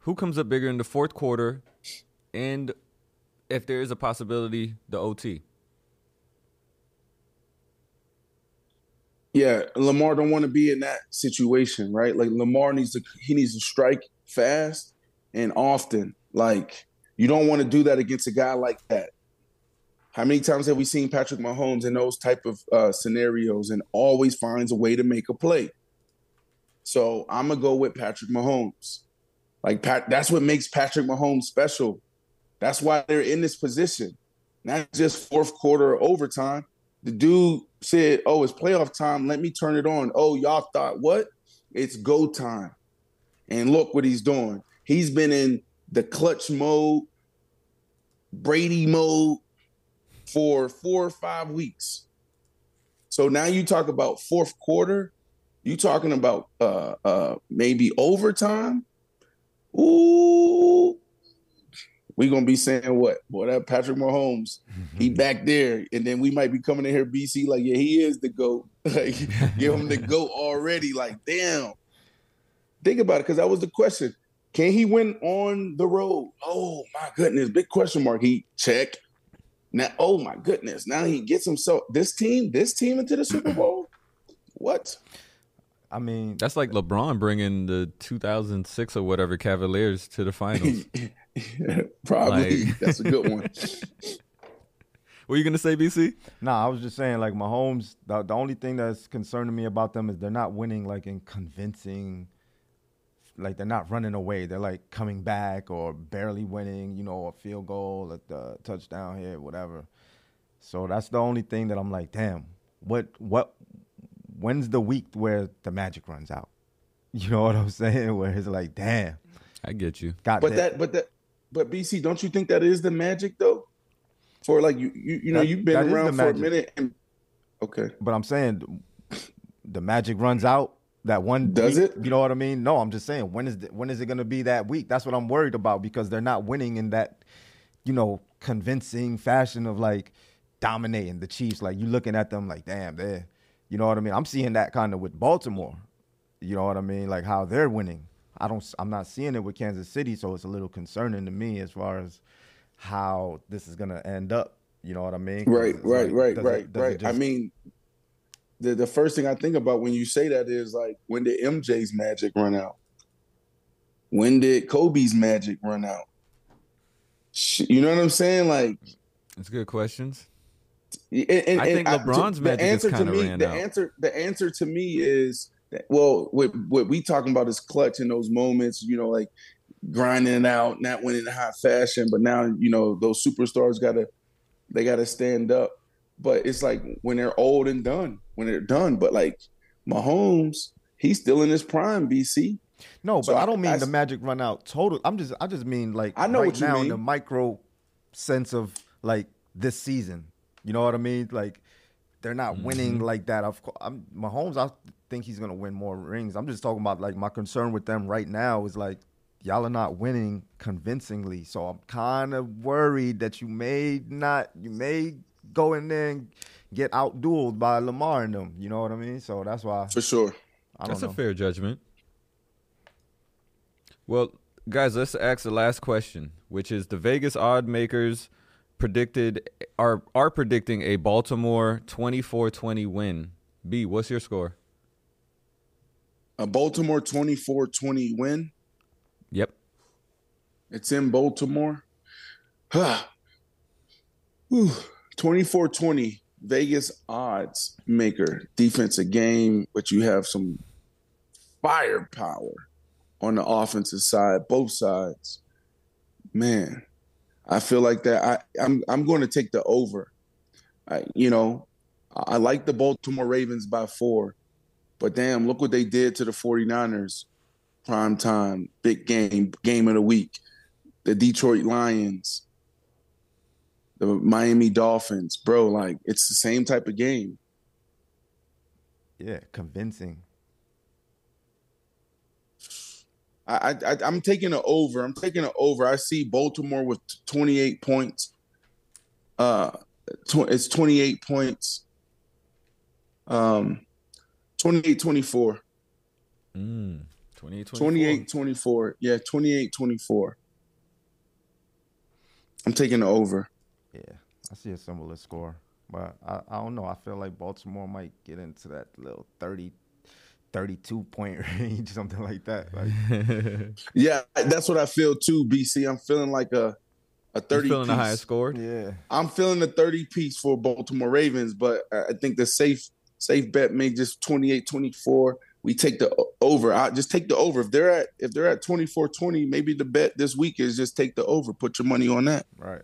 who comes up bigger in the fourth quarter, and if there is a possibility, the OT? Yeah, Lamar don't want to be in that situation, right? Like Lamar needs to he needs to strike fast and often. Like you don't want to do that against a guy like that. How many times have we seen Patrick Mahomes in those type of uh, scenarios and always finds a way to make a play? So I'm gonna go with Patrick Mahomes. Like Pat, that's what makes Patrick Mahomes special. That's why they're in this position. not just fourth quarter overtime. The dude said, "Oh, it's playoff time. Let me turn it on." Oh, y'all thought what? It's go time. And look what he's doing. He's been in the clutch mode, Brady mode for four or five weeks. So now you talk about fourth quarter, you talking about uh uh maybe overtime. Ooh, we gonna be saying what? Boy, that Patrick Mahomes, he back there, and then we might be coming in here, BC, like, yeah, he is the GOAT. like, give him the GOAT already. Like, damn. Think about it, because that was the question. Can he win on the road? Oh my goodness, big question mark. He check. Now, oh my goodness, now he gets himself this team, this team into the Super Bowl. What? I mean, that's like LeBron bringing the 2006 or whatever Cavaliers to the finals. Probably. Like, that's a good one. what are you gonna say, BC? Nah, I was just saying, like Mahomes. The, the only thing that's concerning me about them is they're not winning like in convincing. Like they're not running away. They're like coming back or barely winning. You know, a field goal, a, a touchdown here, whatever. So that's the only thing that I'm like, damn. What what? When's the week where the magic runs out? You know what I'm saying? Where it's like, damn. I get you. Got but that, that but that but BC, don't you think that is the magic though? For like you, you, you know, that, you've been around for magic. a minute. And, okay, but I'm saying the magic runs out that one. Does week, it? You know what I mean? No, I'm just saying when is the, when is it going to be that week? That's what I'm worried about because they're not winning in that, you know, convincing fashion of like dominating the Chiefs. Like you looking at them like, damn, they, you know what I mean? I'm seeing that kind of with Baltimore. You know what I mean? Like how they're winning. I don't I'm not seeing it with Kansas City, so it's a little concerning to me as far as how this is gonna end up. You know what I mean? Right, right, like, right, right, it, right. Just... I mean, the the first thing I think about when you say that is like, when did MJ's magic run out? When did Kobe's magic run out? You know what I'm saying? Like, it's good questions. And, and, I think LeBron's I, magic is kind of ran the out. Answer, the answer to me is well, what what we talking about is clutch in those moments, you know, like grinding it out, not winning in hot fashion, but now you know those superstars gotta they gotta stand up. But it's like when they're old and done, when they're done. But like Mahomes, he's still in his prime, BC. No, so but I, I don't mean I, the magic run out total. I'm just I just mean like I know right what you now mean. the micro sense of like this season. You know what I mean? Like they're not mm-hmm. winning like that. Of course, I'm, Mahomes. I think he's gonna win more rings. I'm just talking about like my concern with them right now is like y'all are not winning convincingly. So I'm kind of worried that you may not, you may go in there and get outdueled by Lamar and them. You know what I mean? So that's why. For sure. that's know. a fair judgment. Well, guys, let's ask the last question, which is the Vegas odd makers predicted are are predicting a Baltimore 24-20 win. B, what's your score? A Baltimore 24-20 win. Yep. It's in Baltimore. 24-20 Vegas odds maker defensive game, but you have some firepower on the offensive side, both sides. Man, I feel like that. I, I'm I'm going to take the over. I, you know, I like the Baltimore Ravens by four, but damn, look what they did to the 49ers. Prime time, big game, game of the week. The Detroit Lions, the Miami Dolphins, bro. Like it's the same type of game. Yeah, convincing. I, I I'm taking an over. I'm taking an over. I see Baltimore with 28 points. Uh, tw- it's 28 points. Um, 28 24. Mm, 28 28 24. Yeah, 28 24. I'm taking the over. Yeah, I see a similar score, but I, I don't know. I feel like Baltimore might get into that little 30 32 point range, something like that. Like, yeah, that's what I feel too, BC. I'm feeling like a a 30 feeling piece. the highest score. Yeah. I'm feeling the 30 piece for Baltimore Ravens, but I think the safe safe bet may just 28 24. We take the over. I just take the over. If they're at if they're at 24 20, maybe the bet this week is just take the over. Put your money on that. Right.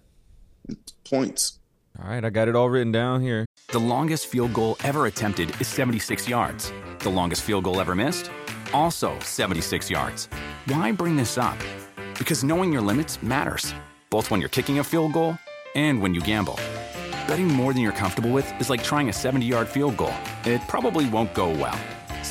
Points. All right, I got it all written down here. The longest field goal ever attempted is 76 yards. The longest field goal ever missed? Also 76 yards. Why bring this up? Because knowing your limits matters, both when you're kicking a field goal and when you gamble. Betting more than you're comfortable with is like trying a 70 yard field goal, it probably won't go well.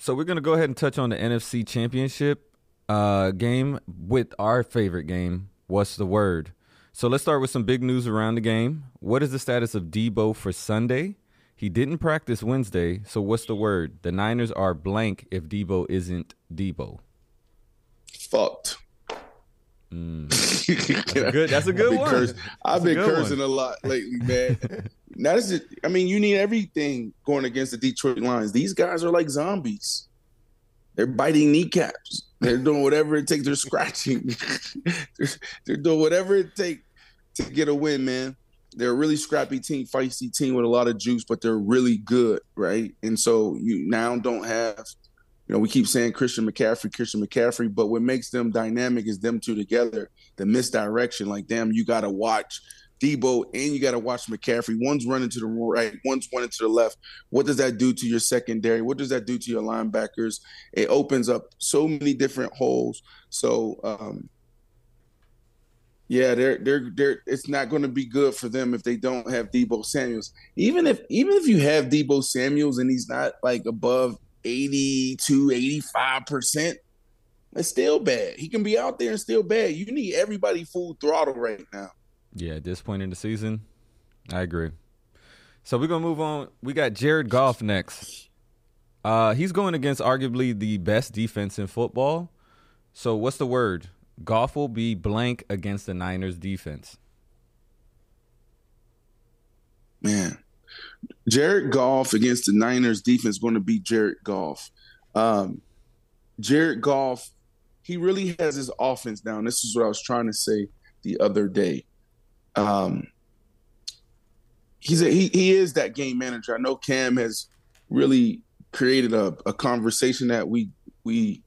So we're gonna go ahead and touch on the NFC Championship uh, game with our favorite game. What's the word? So let's start with some big news around the game. What is the status of Deebo for Sunday? He didn't practice Wednesday, so what's the word? The Niners are blank if Deebo isn't Deebo. Fucked. Mm. that's, a good, that's a good I've one. Curse, I've been cursing one. a lot lately, man. now this is, I mean, you need everything going against the Detroit Lions. These guys are like zombies. They're biting kneecaps. They're doing whatever it takes. They're scratching. they're, they're doing whatever it takes to get a win, man. They're a really scrappy team, feisty team with a lot of juice, but they're really good, right? And so you now don't have you know, we keep saying Christian McCaffrey, Christian McCaffrey, but what makes them dynamic is them two together. The misdirection, like damn, you got to watch Deebo and you got to watch McCaffrey. One's running to the right, one's running to the left. What does that do to your secondary? What does that do to your linebackers? It opens up so many different holes. So, um, yeah, they're they're they're. It's not going to be good for them if they don't have Deebo Samuel's. Even if even if you have Deebo Samuel's and he's not like above 82, 85%, it's still bad. He can be out there and still bad. You need everybody full throttle right now. Yeah, at this point in the season, I agree. So we're gonna move on. We got Jared Goff next. Uh, he's going against arguably the best defense in football. So what's the word? Goff will be blank against the Niners defense. Man, Jared Goff against the Niners defense going to be Jared Goff. Um, Jared Goff, he really has his offense down. This is what I was trying to say the other day. Um, he's a, he he is that game manager. I know Cam has really created a, a conversation that we we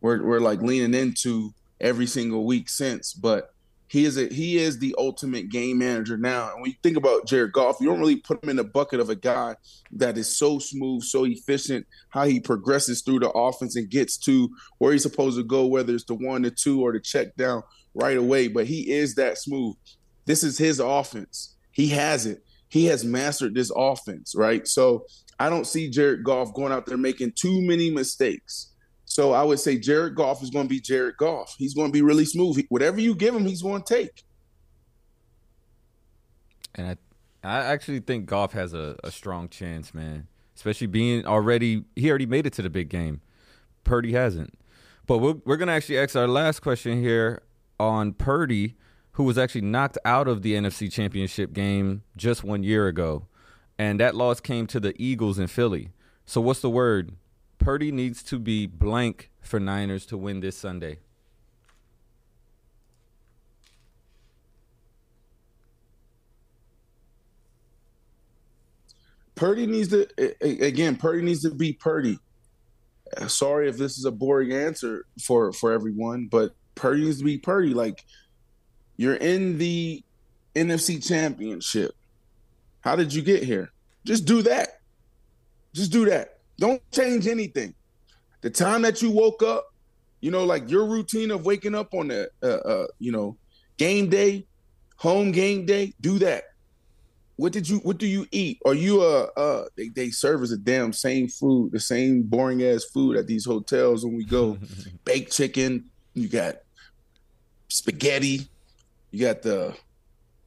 we're, we're like leaning into every single week since, but he is a he is the ultimate game manager now. And when you think about Jared Goff, you don't really put him in the bucket of a guy that is so smooth, so efficient, how he progresses through the offense and gets to where he's supposed to go, whether it's the one, the two, or the check down right away. But he is that smooth. This is his offense. He has it. He has mastered this offense, right? So I don't see Jared Goff going out there making too many mistakes. So I would say Jared Goff is going to be Jared Goff. He's going to be really smooth. Whatever you give him, he's going to take. And I, I actually think Goff has a, a strong chance, man. Especially being already, he already made it to the big game. Purdy hasn't. But we're, we're going to actually ask our last question here on Purdy, who was actually knocked out of the NFC Championship game just one year ago. And that loss came to the Eagles in Philly. So what's the word? Purdy needs to be blank for Niners to win this Sunday. Purdy needs to again. Purdy needs to be Purdy. Uh, sorry if this is a boring answer for for everyone, but Purdy needs to be Purdy. Like you're in the NFC Championship. How did you get here? Just do that. Just do that. Don't change anything. The time that you woke up, you know, like your routine of waking up on the, uh, uh, you know, game day, home game day, do that what did you what do you eat? Are you uh uh they, they serve us the damn same food, the same boring ass food at these hotels when we go. Baked chicken, you got spaghetti, you got the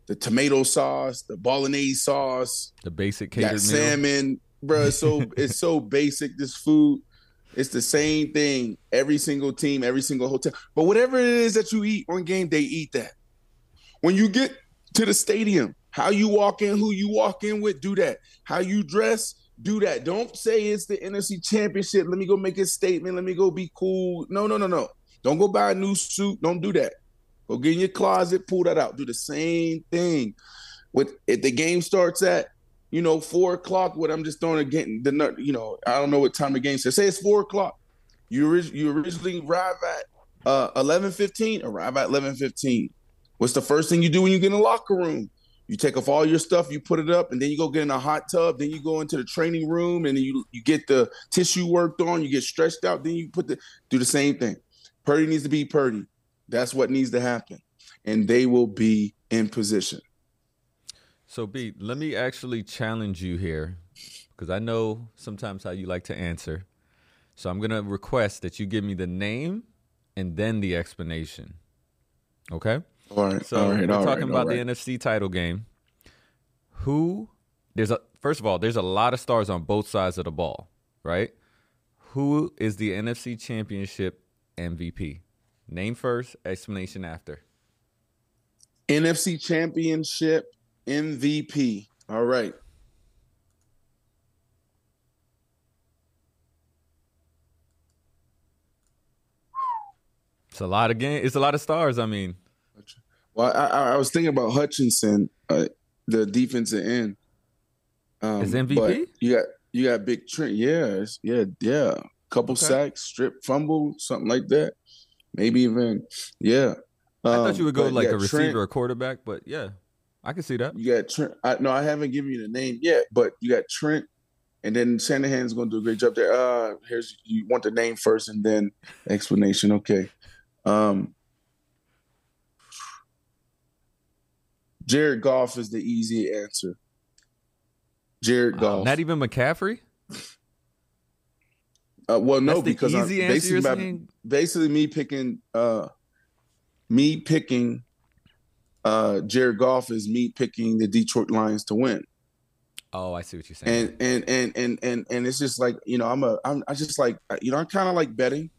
the tomato sauce, the bolognese sauce, the basic catered got salmon, bro. It's so it's so basic. This food, it's the same thing. Every single team, every single hotel. But whatever it is that you eat on game day, eat that. When you get to the stadium, how you walk in, who you walk in with, do that. How you dress, do that. Don't say it's the NFC championship. Let me go make a statement. Let me go be cool. No, no, no, no. Don't go buy a new suit. Don't do that. Go get in your closet, pull that out. Do the same thing. With if the game starts at, you know, four o'clock, what I'm just throwing again the you know, I don't know what time the game says. Say it's four o'clock. You you originally arrive at uh 11 15, arrive at 11 15. What's the first thing you do when you get in the locker room? You take off all your stuff, you put it up, and then you go get in a hot tub. Then you go into the training room, and you you get the tissue worked on. You get stretched out. Then you put the do the same thing. Purdy needs to be Purdy. That's what needs to happen, and they will be in position. So, B, let me actually challenge you here, because I know sometimes how you like to answer. So I'm gonna request that you give me the name and then the explanation. Okay. All right. So all right, we're talking right, about right. the NFC title game. Who there's a first of all, there's a lot of stars on both sides of the ball, right? Who is the NFC championship MVP? Name first, explanation after. NFC championship MVP. All right. It's a lot of game. It's a lot of stars. I mean, well, I, I was thinking about Hutchinson, uh, the defensive end. Um, Is MVP? You got you got Big Trent. Yeah, yeah, yeah. Couple okay. sacks, strip fumble, something like that. Maybe even yeah. Um, I thought you would go like a receiver Trent, or quarterback, but yeah, I can see that. You got Trent. I, no, I haven't given you the name yet, but you got Trent, and then Shanahan's going to do a great job there. Uh, here's you want the name first, and then explanation. Okay. Um, Jared Goff is the easy answer. Jared uh, Goff. not even McCaffrey? Uh, well, no, because I'm basically, by, basically me picking uh, me picking uh, Jared Goff is me picking the Detroit Lions to win. Oh, I see what you're saying. And and and and and and it's just like you know I'm a I'm I just like you know I'm kind of like betting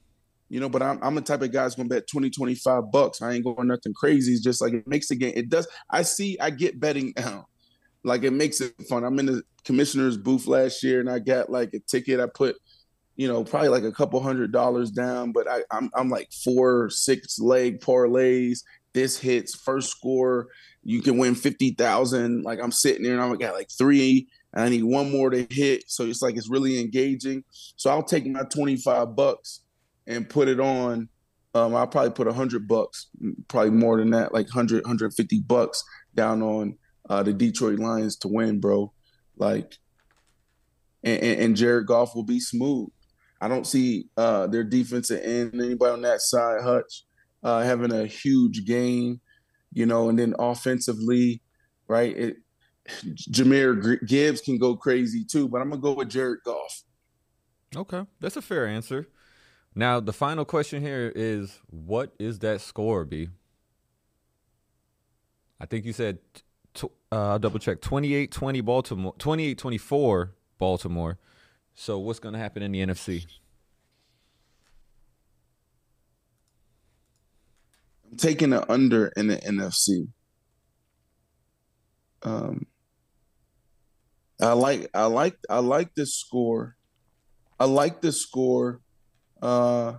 you know, but I'm I'm the type of guy that's gonna bet 20, 25 bucks. I ain't going nothing crazy. It's just like it makes the game. It does. I see. I get betting now. Like it makes it fun. I'm in the commissioner's booth last year, and I got like a ticket. I put, you know, probably like a couple hundred dollars down, but I, I'm I'm like four, six leg parlays. This hits first score. You can win fifty thousand. Like I'm sitting there, and I got like three, and I need one more to hit. So it's like it's really engaging. So I'll take my twenty five bucks and put it on, um, I'll probably put a hundred bucks, probably more than that, like 100, 150 bucks down on uh, the Detroit Lions to win, bro. Like, and, and Jared Goff will be smooth. I don't see uh, their defensive end, anybody on that side, Hutch, uh, having a huge game, you know, and then offensively, right? It, Jahmyr Gibbs can go crazy too, but I'm gonna go with Jared Goff. Okay, that's a fair answer. Now, the final question here is what is that score, B? I think you said, uh, I'll double check 28 20 Baltimore, 28 24 Baltimore. So, what's going to happen in the NFC? I'm taking the under in the NFC. Um, I like I like I like this score. I like the score uh,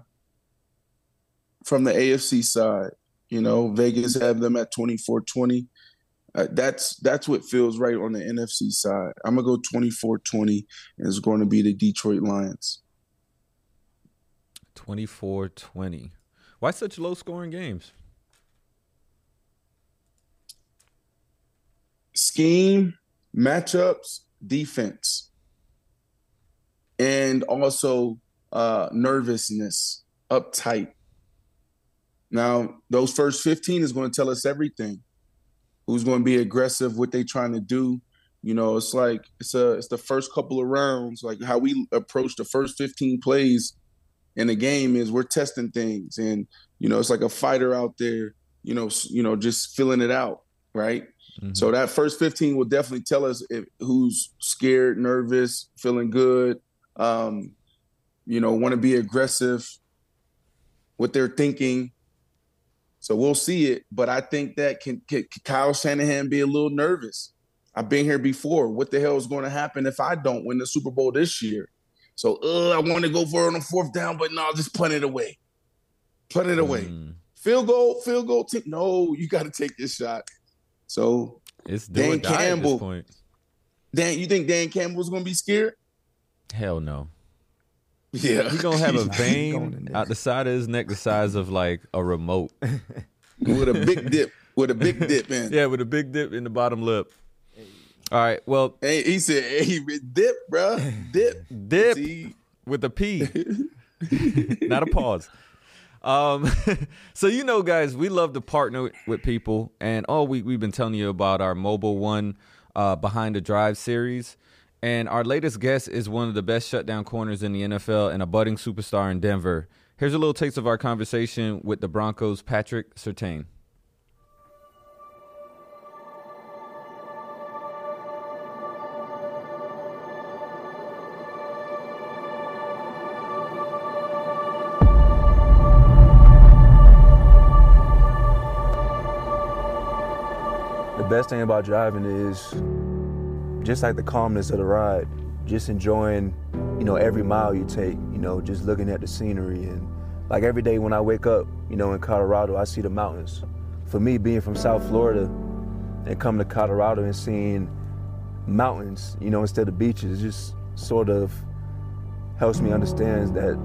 from the AFC side. You know, Vegas have them at 24-20. Uh, that's that's what feels right on the NFC side. I'm gonna go 24-20, and it's going to be the Detroit Lions. 24-20. Why such low scoring games? Scheme, matchups, defense, and also uh, nervousness, uptight. Now, those first 15 is going to tell us everything. Who's going to be aggressive, what they trying to do. You know, it's like it's a it's the first couple of rounds, like how we approach the first 15 plays in the game is we're testing things and you know, it's like a fighter out there, you know, you know, just filling it out, right? Mm-hmm. So that first 15 will definitely tell us if, who's scared, nervous, feeling good, um, you know, want to be aggressive, what they're thinking. So we'll see it, but I think that can, can Kyle Shanahan be a little nervous. I've been here before. What the hell is going to happen if I don't win the Super Bowl this year? So uh, I want to go for it on fourth down, but no, I'll just punt it away. Punt it away. Mm. Field goal, field goal. T- no, you got to take this shot. So it's Dan Campbell. Dan, you think Dan Campbell's to be scared? Hell no. Yeah, he's gonna have a vein out the side of his neck the size of like a remote, with a big dip, with a big dip in. Yeah, with a big dip in the bottom lip. All right. Well, hey, he said, "Hey, dip, bro, dip, dip See? with a P, not a pause." Um, so you know, guys, we love to partner with people, and all we we've been telling you about our Mobil 1 uh, Behind the Drive series. And our latest guest is one of the best shutdown corners in the NFL and a budding superstar in Denver. Here's a little taste of our conversation with the Broncos' Patrick Surtain. Best thing about driving is just like the calmness of the ride, just enjoying, you know, every mile you take, you know, just looking at the scenery and like every day when I wake up, you know, in Colorado, I see the mountains. For me, being from South Florida and coming to Colorado and seeing mountains, you know, instead of beaches, just sort of helps me understand that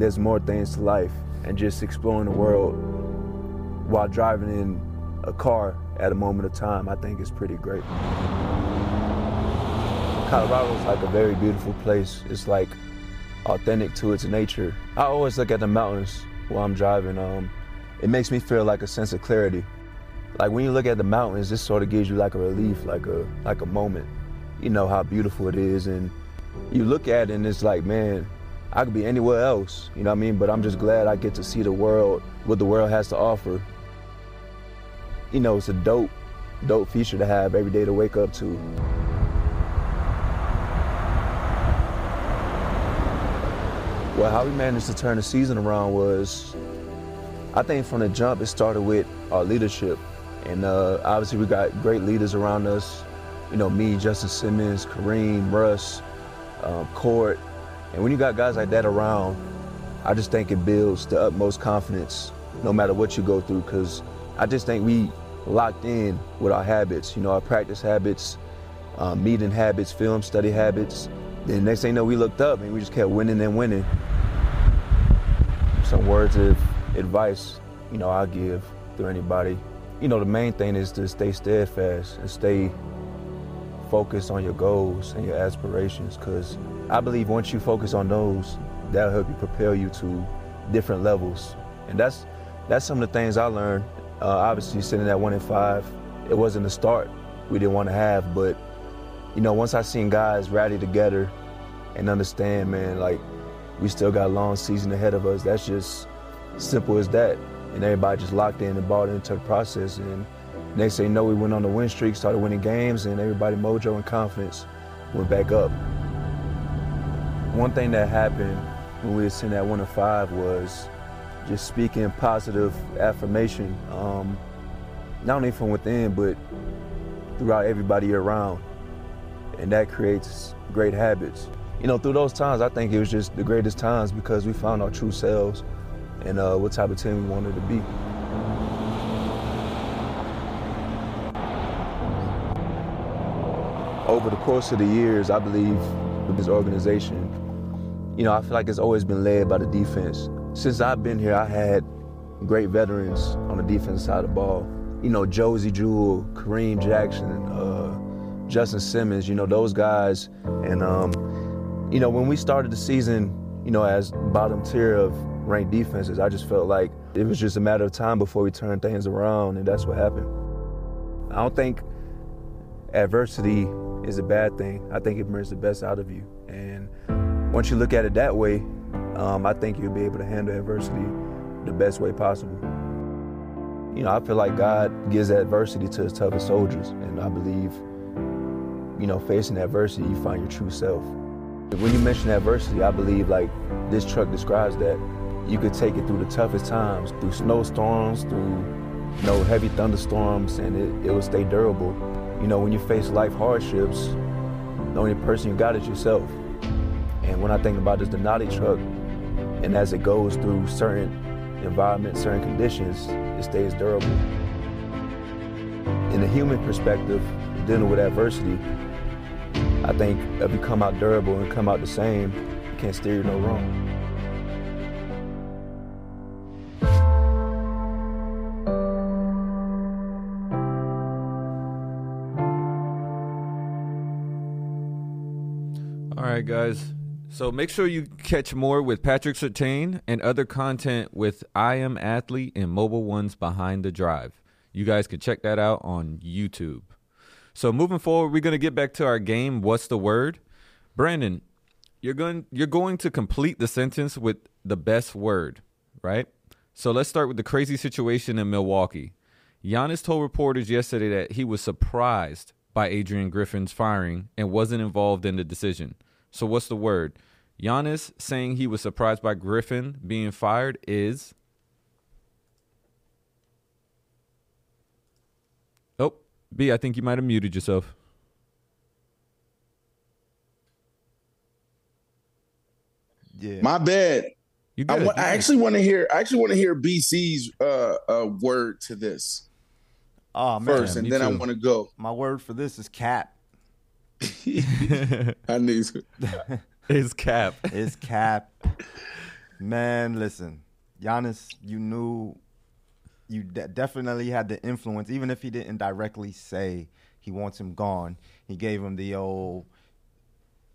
there's more things to life and just exploring the world while driving in a car at a moment of time, I think is pretty great. Colorado is like a very beautiful place. It's like authentic to its nature. I always look at the mountains while I'm driving. Um, it makes me feel like a sense of clarity. Like when you look at the mountains, this sort of gives you like a relief, like a like a moment. You know how beautiful it is, and you look at it and it's like, man, I could be anywhere else. You know what I mean? But I'm just glad I get to see the world, what the world has to offer. You know, it's a dope, dope feature to have every day to wake up to. Well, how we managed to turn the season around was, I think from the jump, it started with our leadership. And uh, obviously, we got great leaders around us. You know, me, Justin Simmons, Kareem, Russ, um, Court. And when you got guys like that around, I just think it builds the utmost confidence no matter what you go through. Because I just think we locked in with our habits, you know, our practice habits, um, meeting habits, film study habits. Then next thing you know, we looked up and we just kept winning and winning some words of advice, you know, I give to anybody. You know, the main thing is to stay steadfast and stay focused on your goals and your aspirations because I believe once you focus on those, that'll help you propel you to different levels. And that's that's some of the things I learned. Uh, obviously, sitting at one and five, it wasn't the start we didn't want to have, but you know, once I seen guys rally together and understand, man, like we still got a long season ahead of us. That's just simple as that. And everybody just locked in and bought into the process. And next thing you know, we went on the win streak, started winning games, and everybody mojo and confidence went back up. One thing that happened when we were sitting at one and five was just speaking positive affirmation, um, not only from within, but throughout everybody around. And that creates great habits. You know, through those times, I think it was just the greatest times because we found our true selves and uh, what type of team we wanted to be. Over the course of the years, I believe with this organization, you know, I feel like it's always been led by the defense. Since I've been here, I had great veterans on the defense side of the ball. You know, Josey Jewell, Kareem Jackson, uh, Justin Simmons, you know, those guys. And, um, you know, when we started the season, you know, as bottom tier of ranked defenses, I just felt like it was just a matter of time before we turned things around, and that's what happened. I don't think adversity is a bad thing. I think it brings the best out of you. And once you look at it that way, um, I think you'll be able to handle adversity the best way possible. You know, I feel like God gives adversity to his toughest soldiers, and I believe, you know, facing adversity, you find your true self. When you mention adversity, I believe like this truck describes that. You could take it through the toughest times, through snowstorms, through you know, heavy thunderstorms, and it, it will stay durable. You know, when you face life hardships, the only person you got is yourself. And when I think about this Denali truck, and as it goes through certain environments, certain conditions, it stays durable. In a human perspective, dealing with adversity, I think if you come out durable and come out the same, you can't steer you no wrong. All right, guys. So make sure you catch more with Patrick Surtain and other content with I Am Athlete and Mobil 1's Behind the Drive. You guys can check that out on YouTube. So moving forward, we're gonna get back to our game. What's the word, Brandon? You're going you're going to complete the sentence with the best word, right? So let's start with the crazy situation in Milwaukee. Giannis told reporters yesterday that he was surprised by Adrian Griffin's firing and wasn't involved in the decision. So what's the word? Giannis saying he was surprised by Griffin being fired is. Oh, B, I think you might have muted yourself. Yeah. My bad. You I, good, wa- I actually want to hear. I actually want to hear BC's uh, uh, word to this Oh man, first, and me then I want to go. my word for this is cap. I need to. His cap. His cap. Man, listen, Giannis, you knew you de- definitely had the influence, even if he didn't directly say he wants him gone. He gave him the old,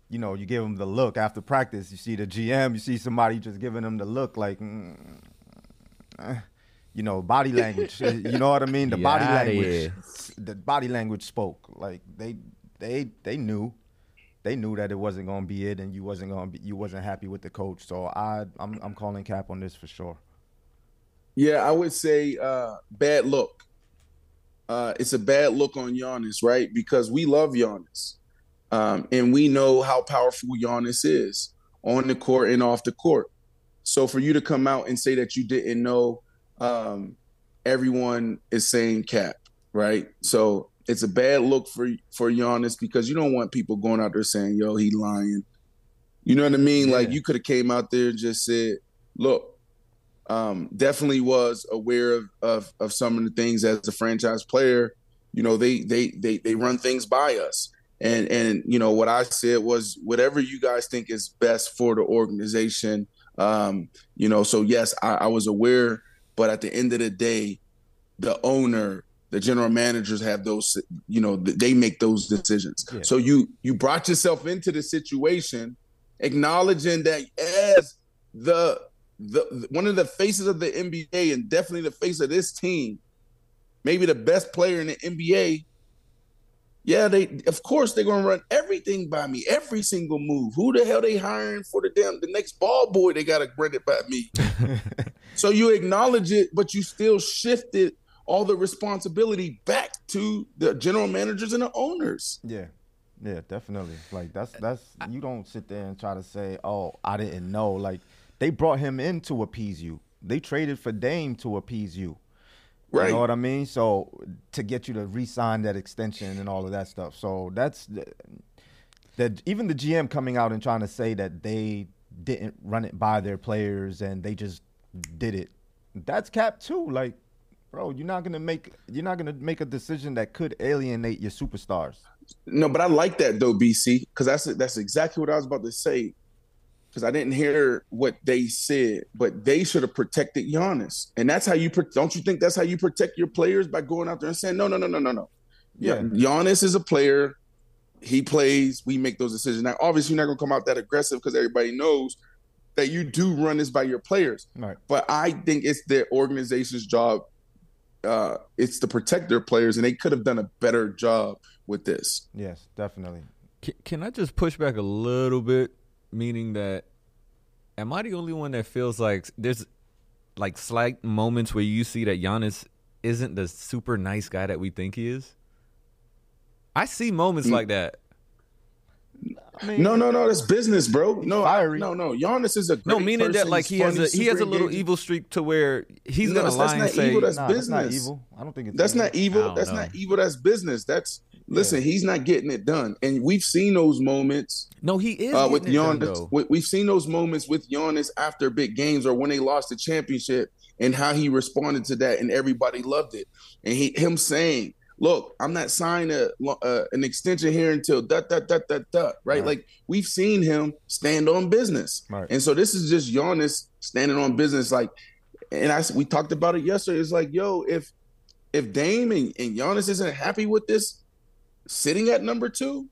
you know, you give him the look after practice. You see the GM, you see somebody just giving him the look, like, mm, eh, you know, body language. you know what I mean? The body language, the body language spoke. Like they, they, they knew they knew that it wasn't going to be it, and you wasn't going to you wasn't happy with the coach. So I, I'm, I'm calling cap on this for sure. Yeah, I would say uh, bad look. Uh, it's a bad look on Giannis, right? Because we love Giannis, um, and we know how powerful Giannis is on the court and off the court. So for you to come out and say that you didn't know, um, everyone is saying cap, right? So it's a bad look for for Giannis because you don't want people going out there saying, "Yo, he lying." You know what I mean? Like you could have came out there and just said, "Look, um, definitely was aware of, of of some of the things as a franchise player. You know, they they they they run things by us, and and you know what I said was whatever you guys think is best for the organization. Um, you know, so yes, I, I was aware, but at the end of the day, the owner, the general managers have those. You know, they make those decisions. Yeah. So you you brought yourself into the situation, acknowledging that as the the one of the faces of the NBA and definitely the face of this team, maybe the best player in the NBA. Yeah, they of course they're gonna run everything by me, every single move. Who the hell they hiring for the damn the next ball boy? They gotta run it by me. so you acknowledge it, but you still shifted all the responsibility back to the general managers and the owners. Yeah. Yeah, definitely. Like that's uh, that's you don't sit there and try to say, "Oh, I didn't know." Like they brought him in to appease you. they traded for Dame to appease you. Right. You know what I mean? So to get you to re-sign that extension and all of that stuff. So that's uh, that. Even the GM coming out and trying to say that they didn't run it by their players and they just did it. That's cap too. Like, bro, you're not gonna make you're not gonna make a decision that could alienate your superstars. No, but I like that though, BC, because that's that's exactly what I was about to say. Because I didn't hear what they said, but they should have protected Giannis, and that's how you don't you think that's how you protect your players by going out there and saying no, no, no, no, no, no. Yeah, Giannis is a player. He plays. We make those decisions. Now, obviously, you're not gonna come out that aggressive because everybody knows that you do run this by your players. Right. But I think it's the organization's job. Uh, it's to protect their players, and they could have done a better job with this. Yes, definitely. Can, can I just push back a little bit, meaning that am I the only one that feels like there's like slight moments where you see that Giannis isn't the super nice guy that we think he is? I see moments mm. like that. I mean, no, no, no. That's business, bro. No, I, no, no. Giannis is a no. Meaning person. that like he funny, has a he has a little engaging. evil streak to where he's no, gonna lie and say evil, that's nah, business. That's not evil. I don't think it's that's evil. not evil. That's know. not evil. That's business. That's listen. Yeah. He's not getting it done, and we've seen those moments. No, he is uh, with Giannis. Done, we've seen those moments with Giannis after big games or when they lost the championship, and how he responded to that, and everybody loved it. And he him saying look, I'm not signing a, uh, an extension here until that that that that that right? right? Like we've seen him stand on business, right. and so this is just Giannis standing on business. Like, and I we talked about it yesterday. It's like, yo, if if Dame and, and Giannis isn't happy with this sitting at number two,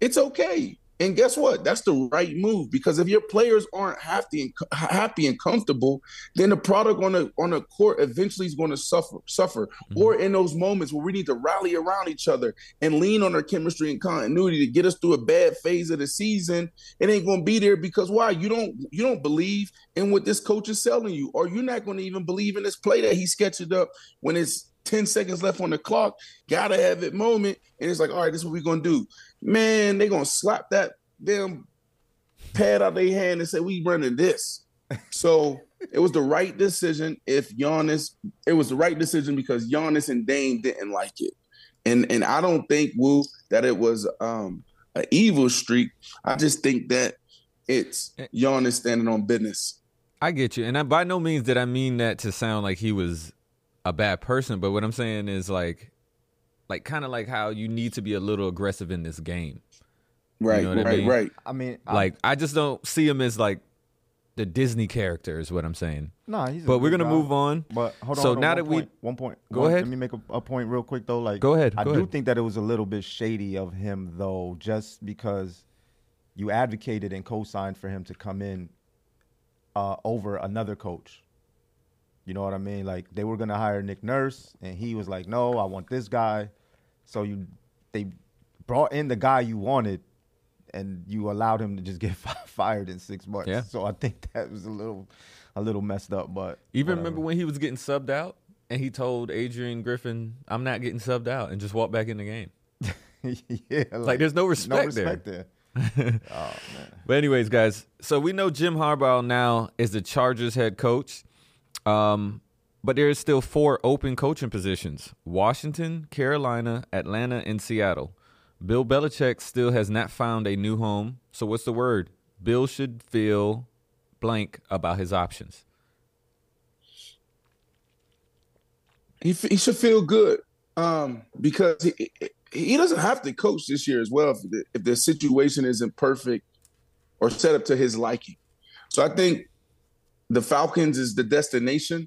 it's okay. And guess what? That's the right move because if your players aren't happy and happy and comfortable, then the product on the on the court eventually is going to suffer. Suffer. Mm-hmm. Or in those moments where we need to rally around each other and lean on our chemistry and continuity to get us through a bad phase of the season, it ain't going to be there because why? You don't you don't believe in what this coach is selling you, or you're not going to even believe in this play that he sketched up when it's 10 seconds left on the clock, gotta have it moment. And it's like, all right, this is what we're gonna do. Man, they gonna slap that damn pad out their hand and say, We running this. So it was the right decision if Giannis, it was the right decision because Giannis and Dame didn't like it. And and I don't think Woo that it was um an evil streak. I just think that it's. Giannis standing on business. I get you. And I, by no means did I mean that to sound like he was a bad person, but what I'm saying is like like kind of like how you need to be a little aggressive in this game. Right, you know right, I mean? right. I mean, like I, I just don't see him as like the Disney character is what I'm saying. No, nah, he's. But we're gonna guy. move on. But hold on. So hold on, now that point, we one point. Go one, ahead. Let me make a, a, point real quick though. Like, go ahead. Go I ahead. do think that it was a little bit shady of him though, just because you advocated and co-signed for him to come in uh, over another coach. You know what I mean? Like they were gonna hire Nick Nurse, and he was like, "No, I want this guy." So you, they brought in the guy you wanted, and you allowed him to just get fired in six months. Yeah. So I think that was a little, a little messed up. But even remember when he was getting subbed out, and he told Adrian Griffin, "I'm not getting subbed out," and just walked back in the game. yeah, like, like, there's no respect, no respect there. there. oh man. But anyways, guys, so we know Jim Harbaugh now is the Chargers head coach. Um, but there is still four open coaching positions Washington, Carolina, Atlanta, and Seattle. Bill Belichick still has not found a new home. So, what's the word? Bill should feel blank about his options. He, he should feel good um, because he, he doesn't have to coach this year as well if the, if the situation isn't perfect or set up to his liking. So, I think the Falcons is the destination,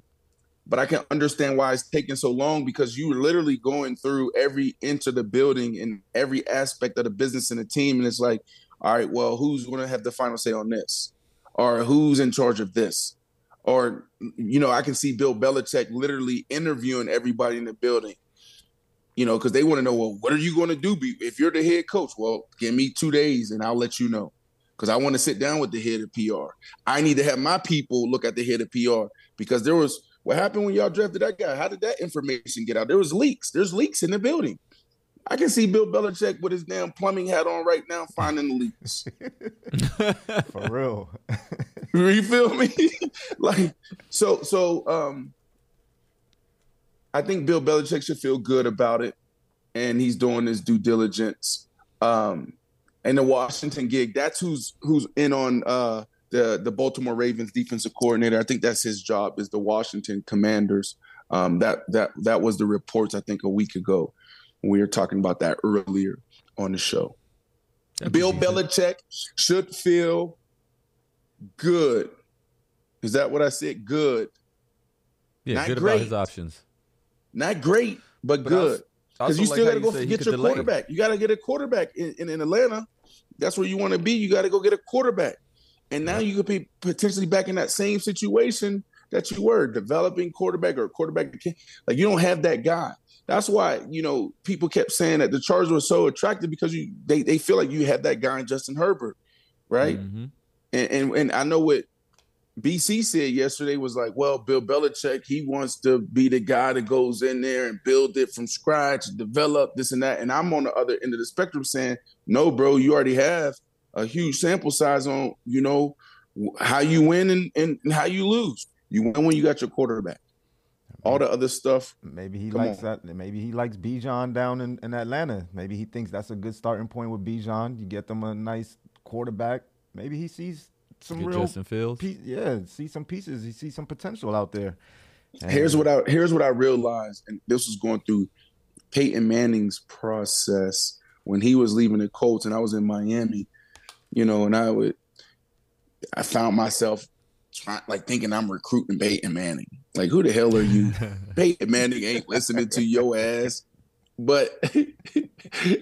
but I can understand why it's taking so long because you're literally going through every inch of the building and every aspect of the business and the team. And it's like, all right, well, who's going to have the final say on this? Or who's in charge of this? Or, you know, I can see Bill Belichick literally interviewing everybody in the building, you know, because they want to know, well, what are you going to do if you're the head coach? Well, give me two days and I'll let you know because I want to sit down with the head of PR. I need to have my people look at the head of PR because there was what happened when y'all drafted that guy. How did that information get out? There was leaks. There's leaks in the building. I can see Bill Belichick with his damn plumbing hat on right now, finding the leaks. For real. you feel me? like so so um I think Bill Belichick should feel good about it, and he's doing his due diligence. Um, and the Washington gig, that's who's who's in on uh, the the Baltimore Ravens defensive coordinator. I think that's his job is the Washington Commanders. Um, that that that was the reports I think a week ago. We were talking about that earlier on the show. That'd Bill Belichick should feel good. Is that what I said? Good. Yeah, Not good great. about his options. Not great, but, but good. Because you still like got to go get your delay. quarterback. You got to get a quarterback in, in, in Atlanta. That's where you want to be. You got to go get a quarterback. And now you could be potentially back in that same situation that you were developing quarterback or quarterback. Like you don't have that guy. That's why you know people kept saying that the Chargers were so attractive because you they they feel like you had that guy in Justin Herbert, right? Mm-hmm. And, and and I know what BC said yesterday was like, well, Bill Belichick, he wants to be the guy that goes in there and build it from scratch, develop this and that. And I'm on the other end of the spectrum saying, no, bro, you already have a huge sample size on, you know, how you win and, and, and how you lose. You win when you got your quarterback. All the other stuff. Maybe he likes on. that. Maybe he likes Bijan down in, in Atlanta. Maybe he thinks that's a good starting point with Bijan. You get them a nice quarterback. Maybe he sees some real Justin Fields. yeah, see some pieces. He sees some potential out there. And here's what I here's what I realized, and this was going through Peyton Manning's process when he was leaving the Colts, and I was in Miami, you know, and I would I found myself trying like thinking I'm recruiting Peyton Manning. Like, who the hell are you? Peyton Manning ain't listening to your ass. But I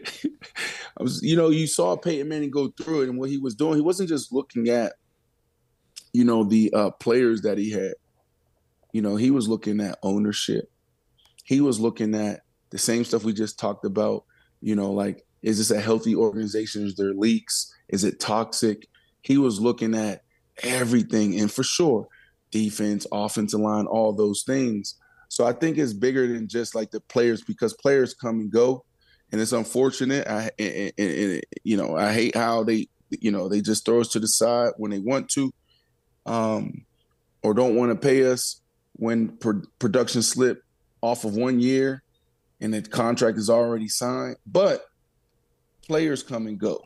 was, you know, you saw Peyton Manning go through it and what he was doing. He wasn't just looking at you know, the uh, players that he had. You know, he was looking at ownership. He was looking at the same stuff we just talked about. You know, like, is this a healthy organization? Is there leaks? Is it toxic? He was looking at everything. And for sure, defense, offensive line, all those things. So I think it's bigger than just like the players because players come and go. And it's unfortunate. I, and, and, and, you know, I hate how they, you know, they just throw us to the side when they want to um, or don't want to pay us when pro- production slip off of one year and the contract is already signed. But players come and go.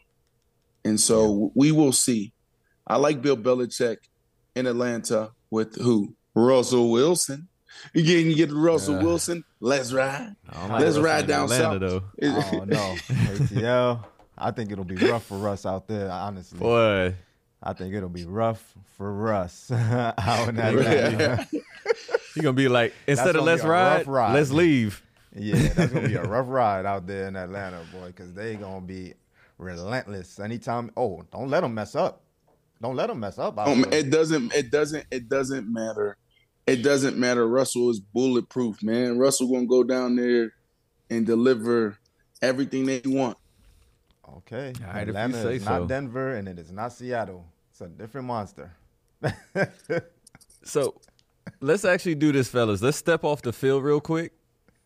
And so we will see. I like Bill Belichick in Atlanta with who? Russell Wilson. Again, you get Russell uh, Wilson. Let's ride. Let's ride down Atlanta, south. Though. oh no, ATL. I think it'll be rough for us out there. Honestly, boy. I think it'll be rough for Russ out in Atlanta. You're gonna be like, instead of let's ride, ride, let's leave. Yeah, that's gonna be a rough ride out there in Atlanta, boy, because they gonna be relentless. Anytime, oh, don't let them mess up. Don't let them mess up. Um, it doesn't. It doesn't. It doesn't matter. It doesn't matter. Russell is bulletproof, man. Russell gonna go down there and deliver everything they want. Okay. All right, Atlanta is so. not Denver, and it is not Seattle. It's a different monster. so let's actually do this, fellas. Let's step off the field real quick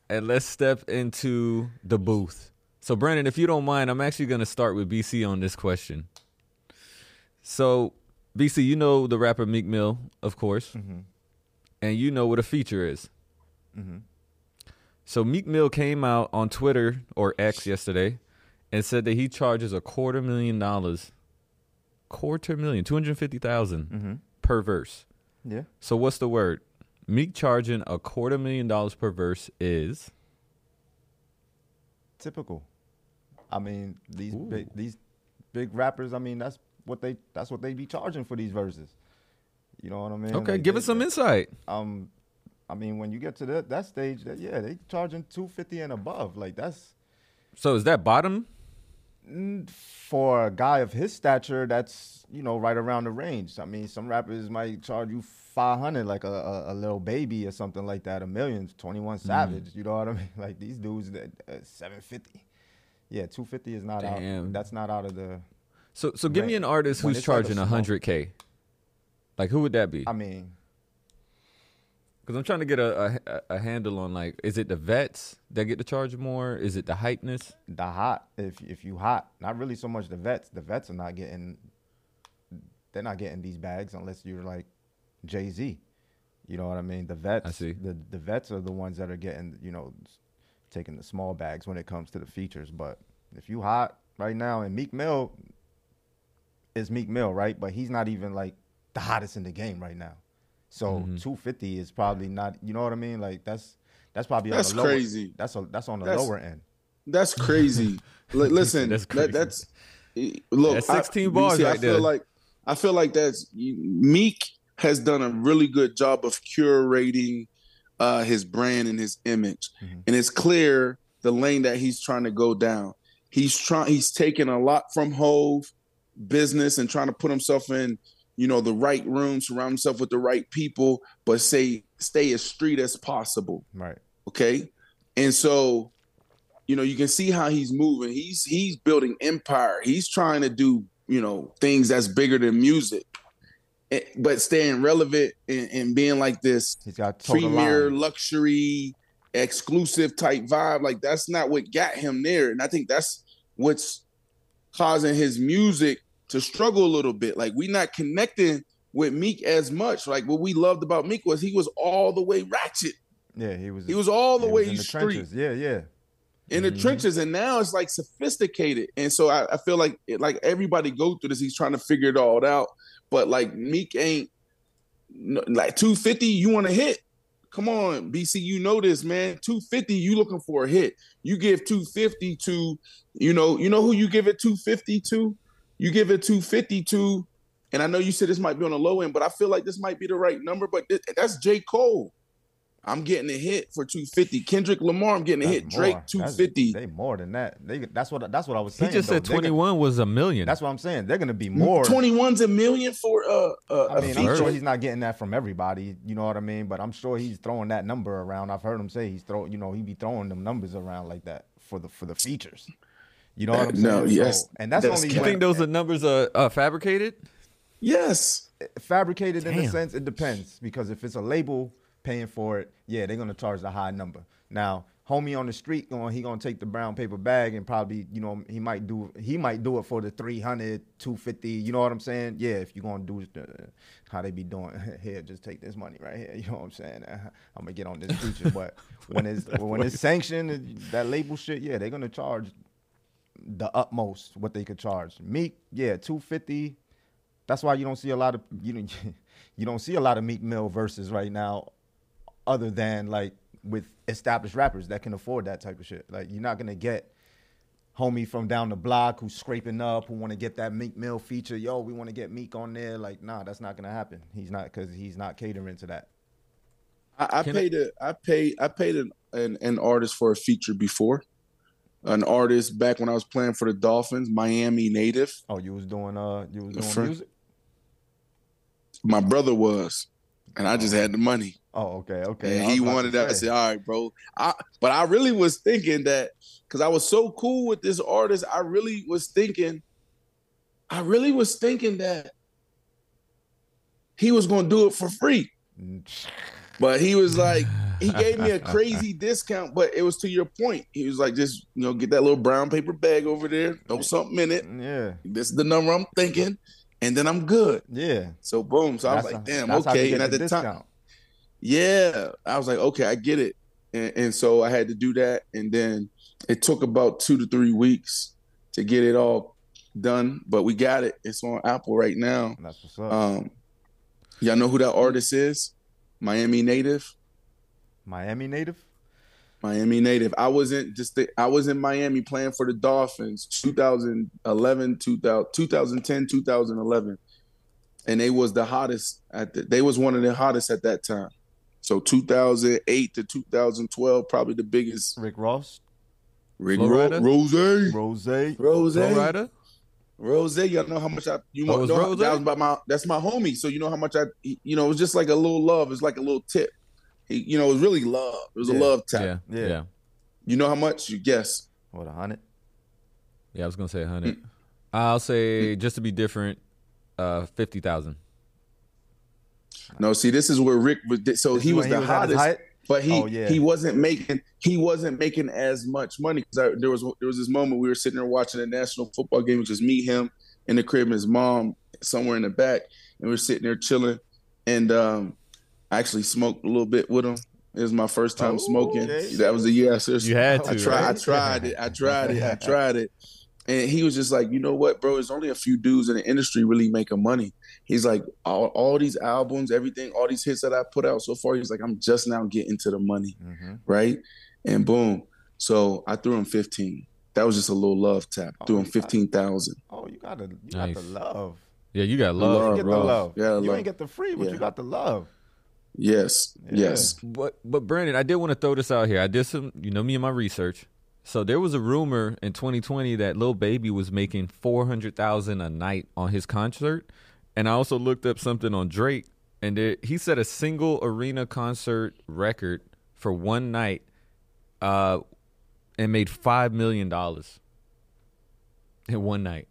and let's step into the booth. So, Brandon, if you don't mind, I'm actually going to start with BC on this question. So, BC, you know the rapper Meek Mill, of course, mm-hmm. and you know what a feature is. Mm-hmm. So, Meek Mill came out on Twitter or X yesterday and said that he charges a quarter million dollars quarter million, 250,000 mm-hmm. per verse. Yeah. So what's the word? Meek charging a quarter million dollars per verse is typical. I mean, these big these big rappers, I mean, that's what they that's what they be charging for these verses. You know what I mean? Okay, like, give they, us some insight. Um I mean, when you get to that that stage, that yeah, they charging 250 and above. Like that's So is that bottom? for a guy of his stature, that's you know right around the range. I mean, some rappers might charge you five hundred, like a, a, a, Lil Baby or something like that. A million, Twenty One mm-hmm. Savage. Mm. You know what I mean? Like these dudes, that uh, seven fifty. Yeah, two fifty is not Damn. out. That's not out of the. So so give me an artist who's charging hundred k. Like who would that be? I mean, because I'm trying to get a, a, a handle on like, is it the vets that get to charge more? Is it the hypeness? The hot, if if you hot, not really so much the vets. The vets are not getting they're not getting these bags unless you're like Jay Z. You know what I mean? The vets, I see. The the vets are the ones that are getting you know taking the small bags when it comes to the features. But if you hot right now, and Meek Mill is Meek Mill, right? But he's not even like the hottest in the game right now. So Mm-hmm. 250 is probably not. You know what I mean? Like that's that's probably That's on the lower, crazy. That's a, that's on the That's- lower end. That's crazy. Li- listen, That's that, that's look. That's 16 I, bars BC, I feel there. like I feel like that's Meek has done a really good job of curating uh, his brand and his image, Mm-hmm. and it's clear the lane that he's trying to go down. He's trying. He's taking a lot from Hov business and trying to put himself in, you know, the right room, surround himself with the right people, but say stay as street as possible. Right. Okay. And so, you know, you can see how he's moving. He's he's building empire. He's trying to do, you know, things that's bigger than music. But staying relevant and, and being like this He's got premier line. luxury exclusive type vibe, like that's not what got him there. And I think that's what's causing his music to struggle a little bit. Like we not connecting with Meek as much. Like what we loved about Meek was he was all the way ratchet Yeah, he was. He was all the way in the street. trenches. Yeah, yeah. in the mm-hmm. trenches, and now it's like sophisticated. And so I, I feel like it, like everybody go through this. He's trying to figure it all out, but like Meek ain't like two fifty. You want to hit? Come on, BC. You know this, man. Two fifty. You looking for a hit? You give two fifty to, you know, you know who you give it two fifty to. You give it two fifty to, and I know you said this might be on the low end, but I feel like this might be the right number. But th- that's J Cole. I'm getting a hit for 250. Kendrick Lamar, I'm getting a That's hit. more. Drake, That's- 250. They more than that. They that's what that's what I was saying. He just though. said They're gonna- 21 was a million. That's what I'm saying. They're gonna be more. 21's a million for uh, uh, I a mean, I'm feature. sure he's not getting that from everybody. You know what I mean? But I'm sure he's throwing that number around. I've heard him say he's throw. You know, he be throwing them numbers around like that for the for the features. You know what I'm saying? No, So- yes, and that's, that's only you think those are numbers are uh, fabricated? Yes. fabricated in the Damn. sense it depends because if it's a label paying for it, yeah, they're gonna charge the high number. Now, homie on the street going, he gonna take the brown paper bag and probably, you know, he might do he might do it for the 300, 250, you know what I'm saying? Yeah, if you're gonna do uh, how they be doing here, just take this money right here, you know what I'm saying? I'm gonna get on this feature, but when it's when it's sanctioned, that label shit, yeah, they're gonna charge the utmost what they could charge. Meek, yeah, 250. That's why you don't see a lot of you know you don't see a lot of Meek Mill verses right now, other than like with established rappers that can afford that type of shit. Like you're not gonna get homie from down the block who's scraping up who want to get that Meek Mill feature. Yo, we want to get Meek on there. Like nah, that's not gonna happen. He's not because he's not catering to that. I, I I- paid a, I paid I paid an, an an artist for a feature before. An artist back when I was playing for the Dolphins, Miami native. Oh, you was doing uh you was doing friend. music. My brother was, and I just had the money. Oh, okay, okay. And he wanted that. I said, "All right, bro." I, but I really was thinking that because I was so cool with this artist. I really was thinking, I really was thinking that he was going to do it for free. But he was like, he gave me a crazy discount. But it was to your point. He was like, just you know, get that little brown paper bag over there, throw something in it. Yeah, This is the number I'm thinking, and then I'm good. yeah. So boom. So I was like, damn, that's okay. And at the, time, discount. yeah, I was like, okay, I get it. And, and so I had to do that. And then it took about two to three weeks to get it all done, but we got it. It's on Apple right now. That's what's up. Um, y'all know who that artist is? Miami native. Miami native. Miami native. I wasn't just the, I was in Miami playing for the Dolphins 2011, 2000, 2010, 2011. And they was the hottest at the, they was one of the hottest at that time. So 2008 to 2012 probably the biggest Rick Ross. Rick Ro- Rose. Rose. Rose. Rider? Rose, y'all know how much I you Oh, know, know- that was about my that's my homie. So you know how much I you know it was just like a little love. It's like a little tip. He, you know, it was really love. It was Yeah. a love tap. Yeah, Yeah. yeah. You know how much? You guess. What a hundred. Yeah, I was gonna say a 100. I'll say just to be different, uh, 50,000. No, see, this is where Rick was. So This he was the he was hottest, height? but he Oh, yeah. he wasn't making he wasn't making as much money because there was there was this moment we were sitting there watching a national football game, which was me, him, in the crib, and his mom somewhere in the back, and we are sitting there chilling. And um, I actually smoked a little bit with him. It was my first time oh, smoking. Okay. That was a yes. You had to. I tried. Right? I tried it. I tried it. I tried it. And he was just like, you know what, bro? There's only a few dudes in the industry really making money. He's like, all, all these albums, everything, all these hits that I put out so far. He's like, I'm just now getting to the money, mm-hmm. right? And boom. So I threw him 15. That was just a little love tap. Oh, threw him 15,000. Oh, you got the you nice. got the love. Yeah, you got love. love you get the love. Yeah, you love. ain't get the free, but yeah. you got the love. Yes. Yeah. Yes. But but Brandon, I did want to throw this out here. I did some, you know, me and my research. So there was a rumor in 2020 that Lil Baby was making 400,000 a night on his concert, and I also looked up something on Drake, and there, he set a single arena concert record for one night, uh, and made five million dollars in one night.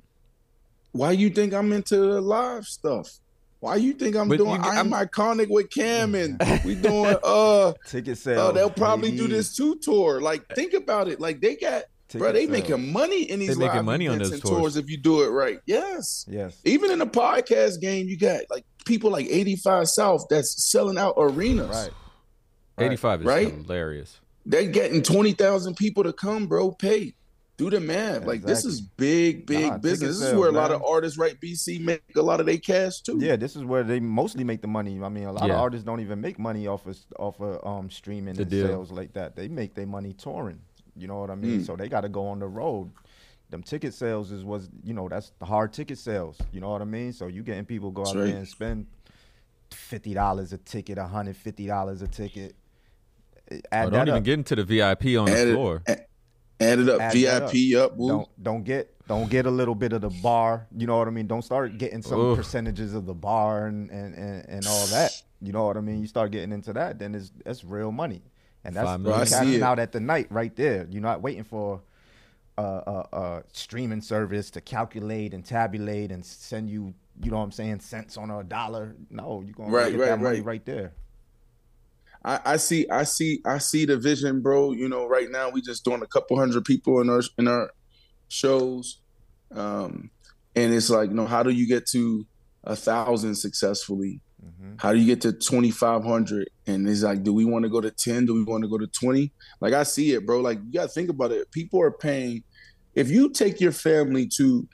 Why you think I'm into live stuff? Why you think I'm but doing? You, I'm, I'm, iconic with Cam and we doing uh ticket sales. Uh, they'll probably do this two tour. Like think about it. Like they got ticket bro, they sales. making money in these they making money on those tours. tours. if you do it right. Yes, yes. Even in the podcast game, you got like people like 85 South that's selling out arenas. Right. right. 85 is right? hilarious. They're getting 20,000 people to come, bro. Pay do the math. Exactly. Like this is big, big nah, business. This is where a lot of artists, right? BC make a lot of their cash too. Yeah, this is where they mostly make the money. I mean, a lot yeah. of artists don't even make money off of off of um streaming the and deal. sales like that. They make their money touring. You know what I mean? Mm. So they got to go on the road. Them ticket sales is was you know that's the hard ticket sales. You know what I mean? So you getting people go that's out right. there and spend fifty dollars a ticket, hundred fifty dollars a ticket. Add oh, don't even up. get into the VIP on add the floor. It, Add it up. Add VIP up. up don't don't get don't get a little bit of the bar. You know what I mean? Don't start getting some Oof. percentages of the bar and, and, and, and, all that. You know what I mean? You start getting into that, then it's that's real money. And that's Bro, cashing out at the night right there. You're not waiting for a, a, a, streaming service to calculate and tabulate and send you, you know what I'm saying, cents on a dollar. No, you're gonna get right, that money right. right there. I, I, see, I see, I see the vision, bro. You know, right now we just doing a couple hundred people in our in our shows, um, and it's like, you know, how do you get to a thousand successfully? Mm-hmm. How do you get to twenty five hundred? And it's like, do we want to go to ten? Do we want to go to twenty? Like I see it, bro. Like you got to think about it. People are paying. If you take your family to,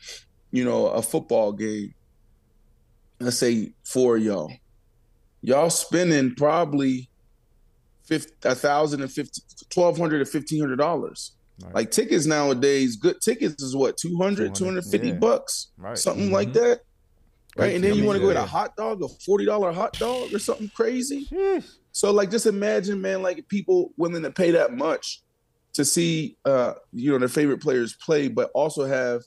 you know, a football game, let's say four y'all, y'all spending probably a thousand and fifty, twelve hundred to fifteen hundred dollars. Right. Like tickets nowadays, good tickets is what 200, 250 yeah. bucks, right. something mm-hmm. like that. Right, right. and then you want to go get a hot dog, a forty dollar hot dog, or something crazy. So, like, just imagine, man, like people willing to pay that much to see, uh, you know, their favorite players play, but also have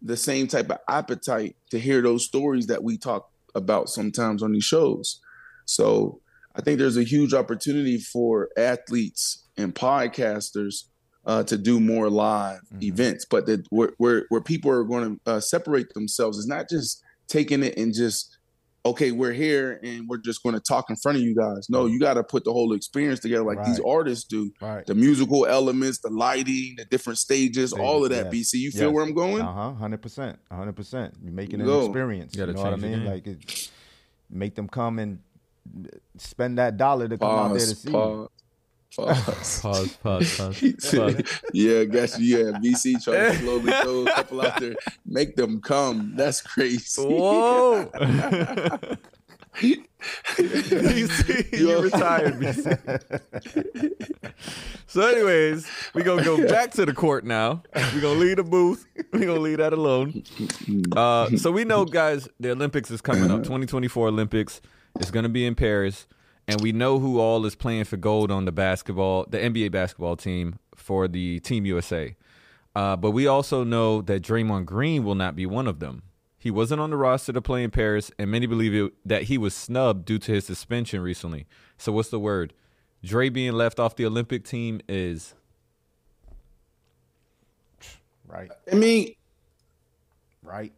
the same type of appetite to hear those stories that we talk about sometimes on these shows. So, I think there's a huge opportunity for athletes and podcasters uh, to do more live mm-hmm. events, but that where, where, where people are going to uh, separate themselves is not just taking it and just okay, we're here and we're just going to talk in front of you guys. No, you got to put the whole experience together like right. these artists do. Right. The musical elements, the lighting, the different stages, all of that. Yes. BC, you feel yes. where I'm going? Uh huh. Hundred percent. Hundred percent. You're making an experience. You, you know what I mean? Like, it, make them come and spend that dollar to come pause, out there to see pause. Pause. pause, pause, pause, pause. yeah, guess yeah. BC trying to slowly throw a couple out there, make them come. That's crazy. Whoa. BC, you retired, BC. so, anyways, we're gonna go back to the court now. We're gonna leave the booth. We're gonna leave that alone. Uh, so we know, guys, the Olympics is coming up. 2024 Olympics. It's going to be in Paris, and we know who all is playing for gold on the basketball, the NBA basketball team for the Team USA. Uh, but we also know that Draymond Green will not be one of them. He wasn't on the roster to play in Paris, and many believe it, that he was snubbed due to his suspension recently. So, what's the word? Dre being left off the Olympic team is right. I mean, right.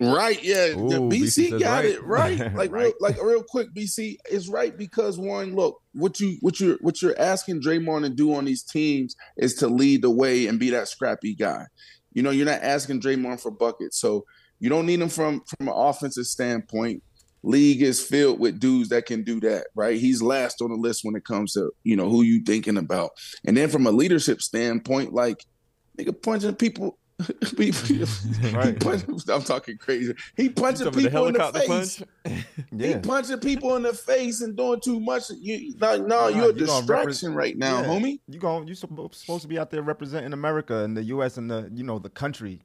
Right, yeah. Ooh, BC, BC got right. it right. Like right. real like real quick, BC is right because one, look, what you what you're what you're asking Draymond to do on these teams is to lead the way and be that scrappy guy. You know, you're not asking Draymond for buckets. So You don't need him from from an offensive standpoint. League is filled with dudes that can do that, right? He's last on the list when it comes to you know who you thinking about. And then from a leadership standpoint, like nigga punching people right. Punch, I'm talking crazy. He punching people in the face. yeah. He punching people in the face and doing too much. You, no, no, you're a distraction right now, yeah. homie. You going? You supposed to be out there representing America and the U.S. and the you know the country.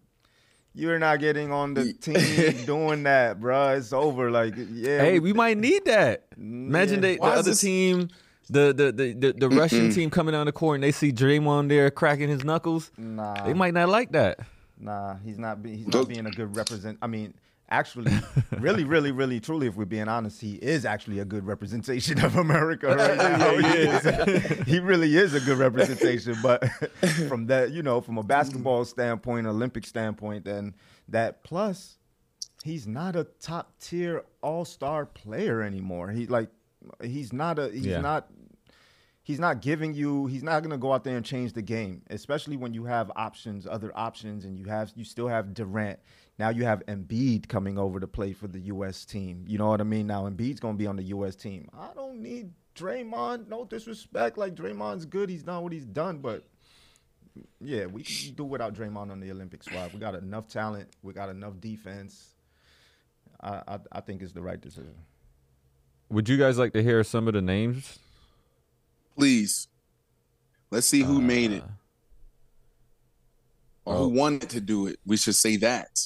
You're not getting on the team doing that, bro. It's over. Like, yeah. Hey, we, we might need that. Imagine yeah. they, the other this? team the the the the, the Russian team coming down the court and they see Draymond there cracking his knuckles, nah, they might not like that. Nah, he's not. Be, he's not being a good represent. I mean, actually, really, really, really, truly, if we're being honest, he is actually a good representation of America right now. he is. he really is a good representation. But from that, you know, from a basketball standpoint, Olympic standpoint, then that plus, he's not a top tier All Star player anymore. He like He's not a. He's yeah. not. He's not giving you. He's not going to go out there and change the game, especially when you have options, other options, and you have you still have Durant. Now you have Embiid coming over to play for the U.S. team. You know what I mean? Now Embiid's going to be on the U.S. team. I don't need Draymond. No disrespect. Like Draymond's good. He's done what he's done, but yeah, we can do without Draymond on the Olympic squad. We got enough talent. We got enough defense. I, I, I think it's the right decision. Would you guys like to hear some of the names? Please. Let's see who uh, made it. Or oh. who wanted to do it. We should say that.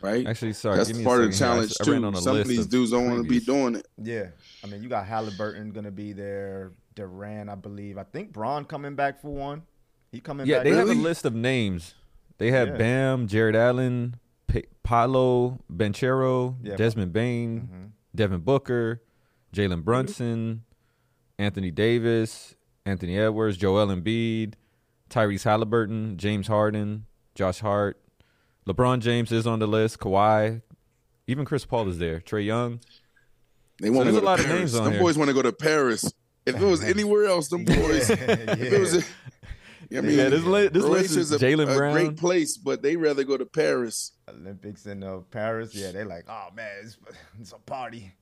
Right? Actually, sorry. That's part of the challenge I, too. I Some of these dudes don't want to be doing it. Yeah. I mean, you got Halliburton gonna be there, Durant, I believe. I think Bron coming back for one. He coming yeah, back. they really? have a list of names. They have yeah. Bam, Jarrett Allen, P- Paolo Banchero, yeah, Desmond Bane, mm-hmm. Devin Booker, Jalen Brunson, Anthony Davis, Anthony Edwards, Joel Embiid, Tyrese Halliburton, James Harden, Josh Hart, LeBron James is on the list, Kawhi, even Chris Paul is there, Trae Young. They want so to go a lot Paris. of names on Them here. boys want to go to Paris. If it was anywhere else, them boys. yeah. If it was, I mean, yeah, this, li- this list is Jaylen Brown. great place, but they rather go to Paris. Olympics in uh, Paris, yeah, they're like, oh man, it's, it's a party.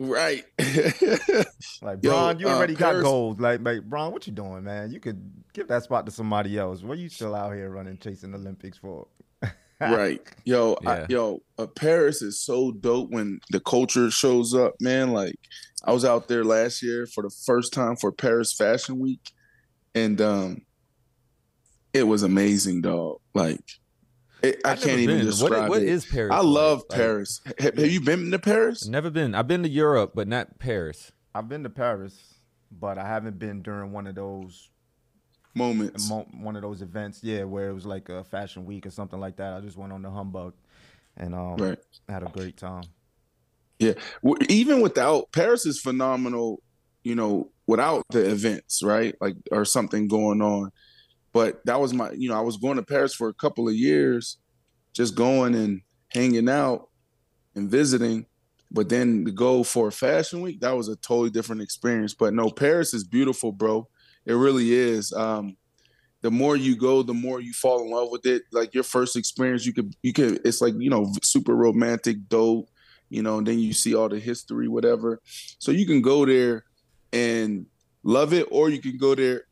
Right. like Bron, you already uh, got gold. Like, like Bron, what you doing, man? You could give that spot to somebody else. What are you still out here running, chasing Olympics for? right. Yo, yeah. I, yo, uh, Paris is so dope when the culture shows up, man. Like, I was out there last year for the first time for Paris Fashion Week, and um, it was amazing, dog. Like, it, I can't even been. describe what, what it. is Paris? I love like? Paris. Have, have, you been to Paris? Never been. I've been to Europe, but not Paris. I've been to Paris, but I haven't been during one of those moments, mo- one of those events. Yeah, where it was like a fashion week or something like that. I just went on the humbug and um, right. had a great time. Yeah, even without Paris is phenomenal. You know, without the events, right? Like or something going on. But that was my, you know, I was going to Paris for a couple of years, just going and hanging out and visiting. But then to go for fashion week, that was a totally different experience. But no, Paris is beautiful, bro. It really is. Um, the more you go, the more you fall in love with it. Like your first experience, you could you could it's like, you know, super romantic, dope, you know, and then you see all the history, whatever. So you can go there and love it, or you can go there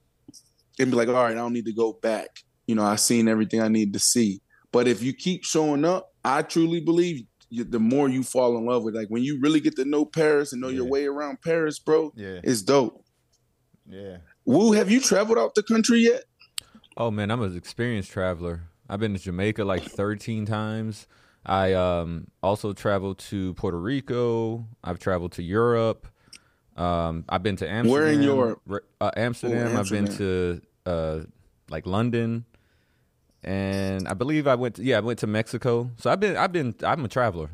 and be like, all right, I don't need to go back. You know, I've seen everything I need to see. But if you keep showing up, I truly believe you, the more you fall in love with, like when you really get to know Paris and know yeah. your way around Paris, bro, yeah, it's dope. Yeah. Woo, have you traveled out the country yet? Oh man, I'm an experienced traveler. I've been to Jamaica like 13 times. I um, also traveled to Puerto Rico. I've traveled to Europe. Um, I've been to Amsterdam. Where in Europe? Uh, Amsterdam, Amsterdam. I've been to uh, like London, and I believe I went. To, yeah, I went to Mexico. So I've been. I've been. I'm a traveler.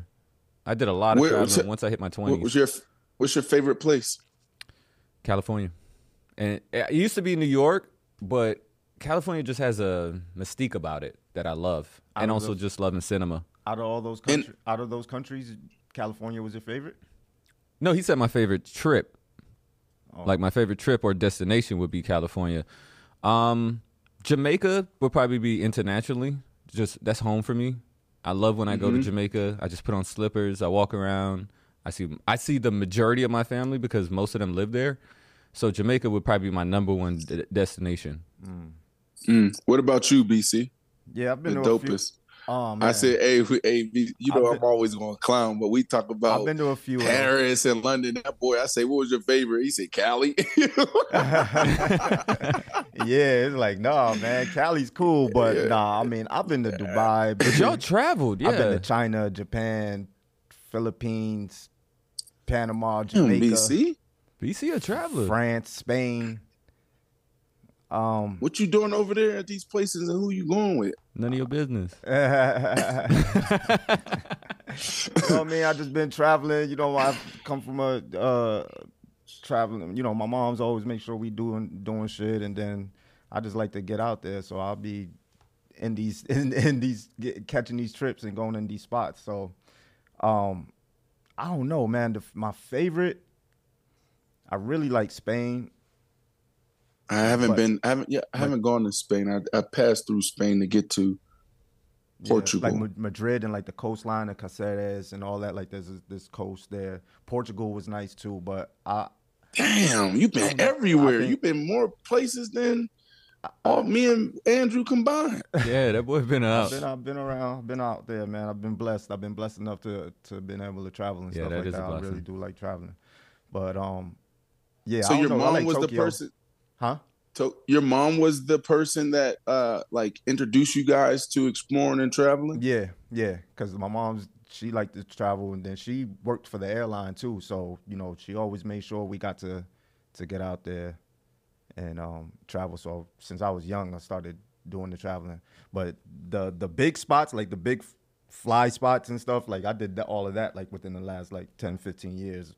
I did a lot of Where, traveling once I hit my twenties. What was your What's your favorite place? California, and it used to be New York, but California just has a mystique about it that I love, out and also those, just loving cinema. Out of all those countries, out of those countries, California was your favorite. No, he said my favorite trip. Oh. Like my favorite trip or destination would be California. Um, Jamaica would probably be internationally. Just that's home for me. I love when I go to mm-hmm. Jamaica. I just put on slippers. I walk around. I see I see the majority of my family because most of them live there. So Jamaica would probably be my number one de- destination. Mm. Mm. What about you, BC? Yeah, I've been the dopest. Oh, I said, hey, hey, you know, been, I'm always going to clown, but we talk about I've been to a few Paris and London. That boy, I say, what was your favorite? He said, Cali. yeah, it's like, no, man, Cali's cool, but yeah. nah, I mean, I've been to Dubai. But y'all traveled, yeah. I've been to China, Japan, Philippines, Panama, hmm, Jamaica. BC? BC a traveler. France, Spain. Um, what you doing over there at these places, and who you going with? None of your business. you know I mean? I just been traveling. You know, I've come from a uh, traveling. You know, my mom's always make sure we doing doing shit, and then I just like to get out there. So I'll be in these in, in these get, catching these trips and going in these spots. So, um, I don't know, man. The, my favorite, I really like Spain. I haven't but, been. I haven't. Yeah, I haven't gone to Spain. I, I passed through Spain to get to Portugal, yeah, like Madrid and like the coastline of Caceres and all that. Like there's this, this coast there. Portugal was nice too, but I. Damn, you've been everywhere. Been, you've been more places than all me and Andrew combined. Yeah, that boy's been out. I've been, I've been around, been out there, man. I've been blessed. I've been blessed enough to to been able to travel and yeah, stuff that like that. I really do like traveling, but um, yeah. So your know, mom like was Tokyo. the person, huh? So your mom was the person that uh like introduced you guys to exploring and traveling. Yeah, yeah. Because my mom's she liked to travel, and then she worked for the airline too. So you know, she always made sure we got to to get out there and um, travel. So since I was young, I started doing the traveling. But the the big spots, like the big fly spots and stuff, like I did all of that like within the last like 10, 15 years.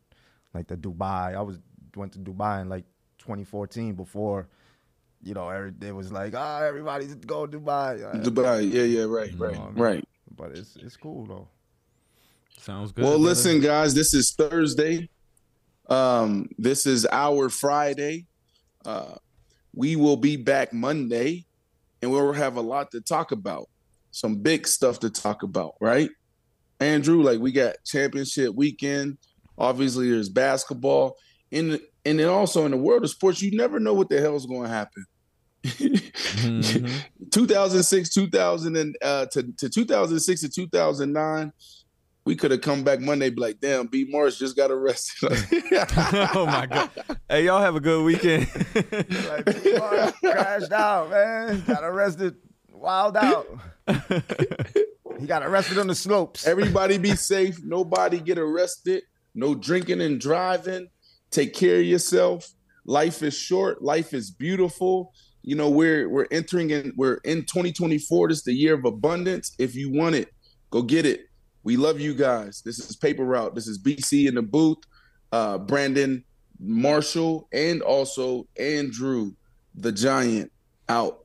Like the Dubai, I was went to Dubai in like 2014 before you know, every, it was like, ah, oh, everybody's go Dubai. Dubai, yeah, yeah, right, right, you know I mean? right. But it's it's cool though. Sounds good. Well, brother. listen, guys, this is Thursday. Um, this is our Friday. Uh, we will be back Monday, and we'll have a lot to talk about. Some big stuff to talk about, right? Andrew, like we got championship weekend. Obviously, there's basketball. In and then also in the world of sports, you never know what the hell is going to happen mm-hmm. 2006, 2000 and uh, to, to 2006 to 2009, we could have come back Monday, be like, damn, B Morris just got arrested. oh my god! Hey, y'all have a good weekend. like B Morris crashed out, man. Got arrested, wild out. he got arrested on the slopes. Everybody be safe. Nobody get arrested. No drinking and driving. Take care of yourself. Life is short. Life is beautiful. You know we're we're entering in we're in 2024 this is the year of abundance. If you want it go get it. We love you guys. This is paper route. This is bc in the booth. Uh brandon marshall and also andrew the giant out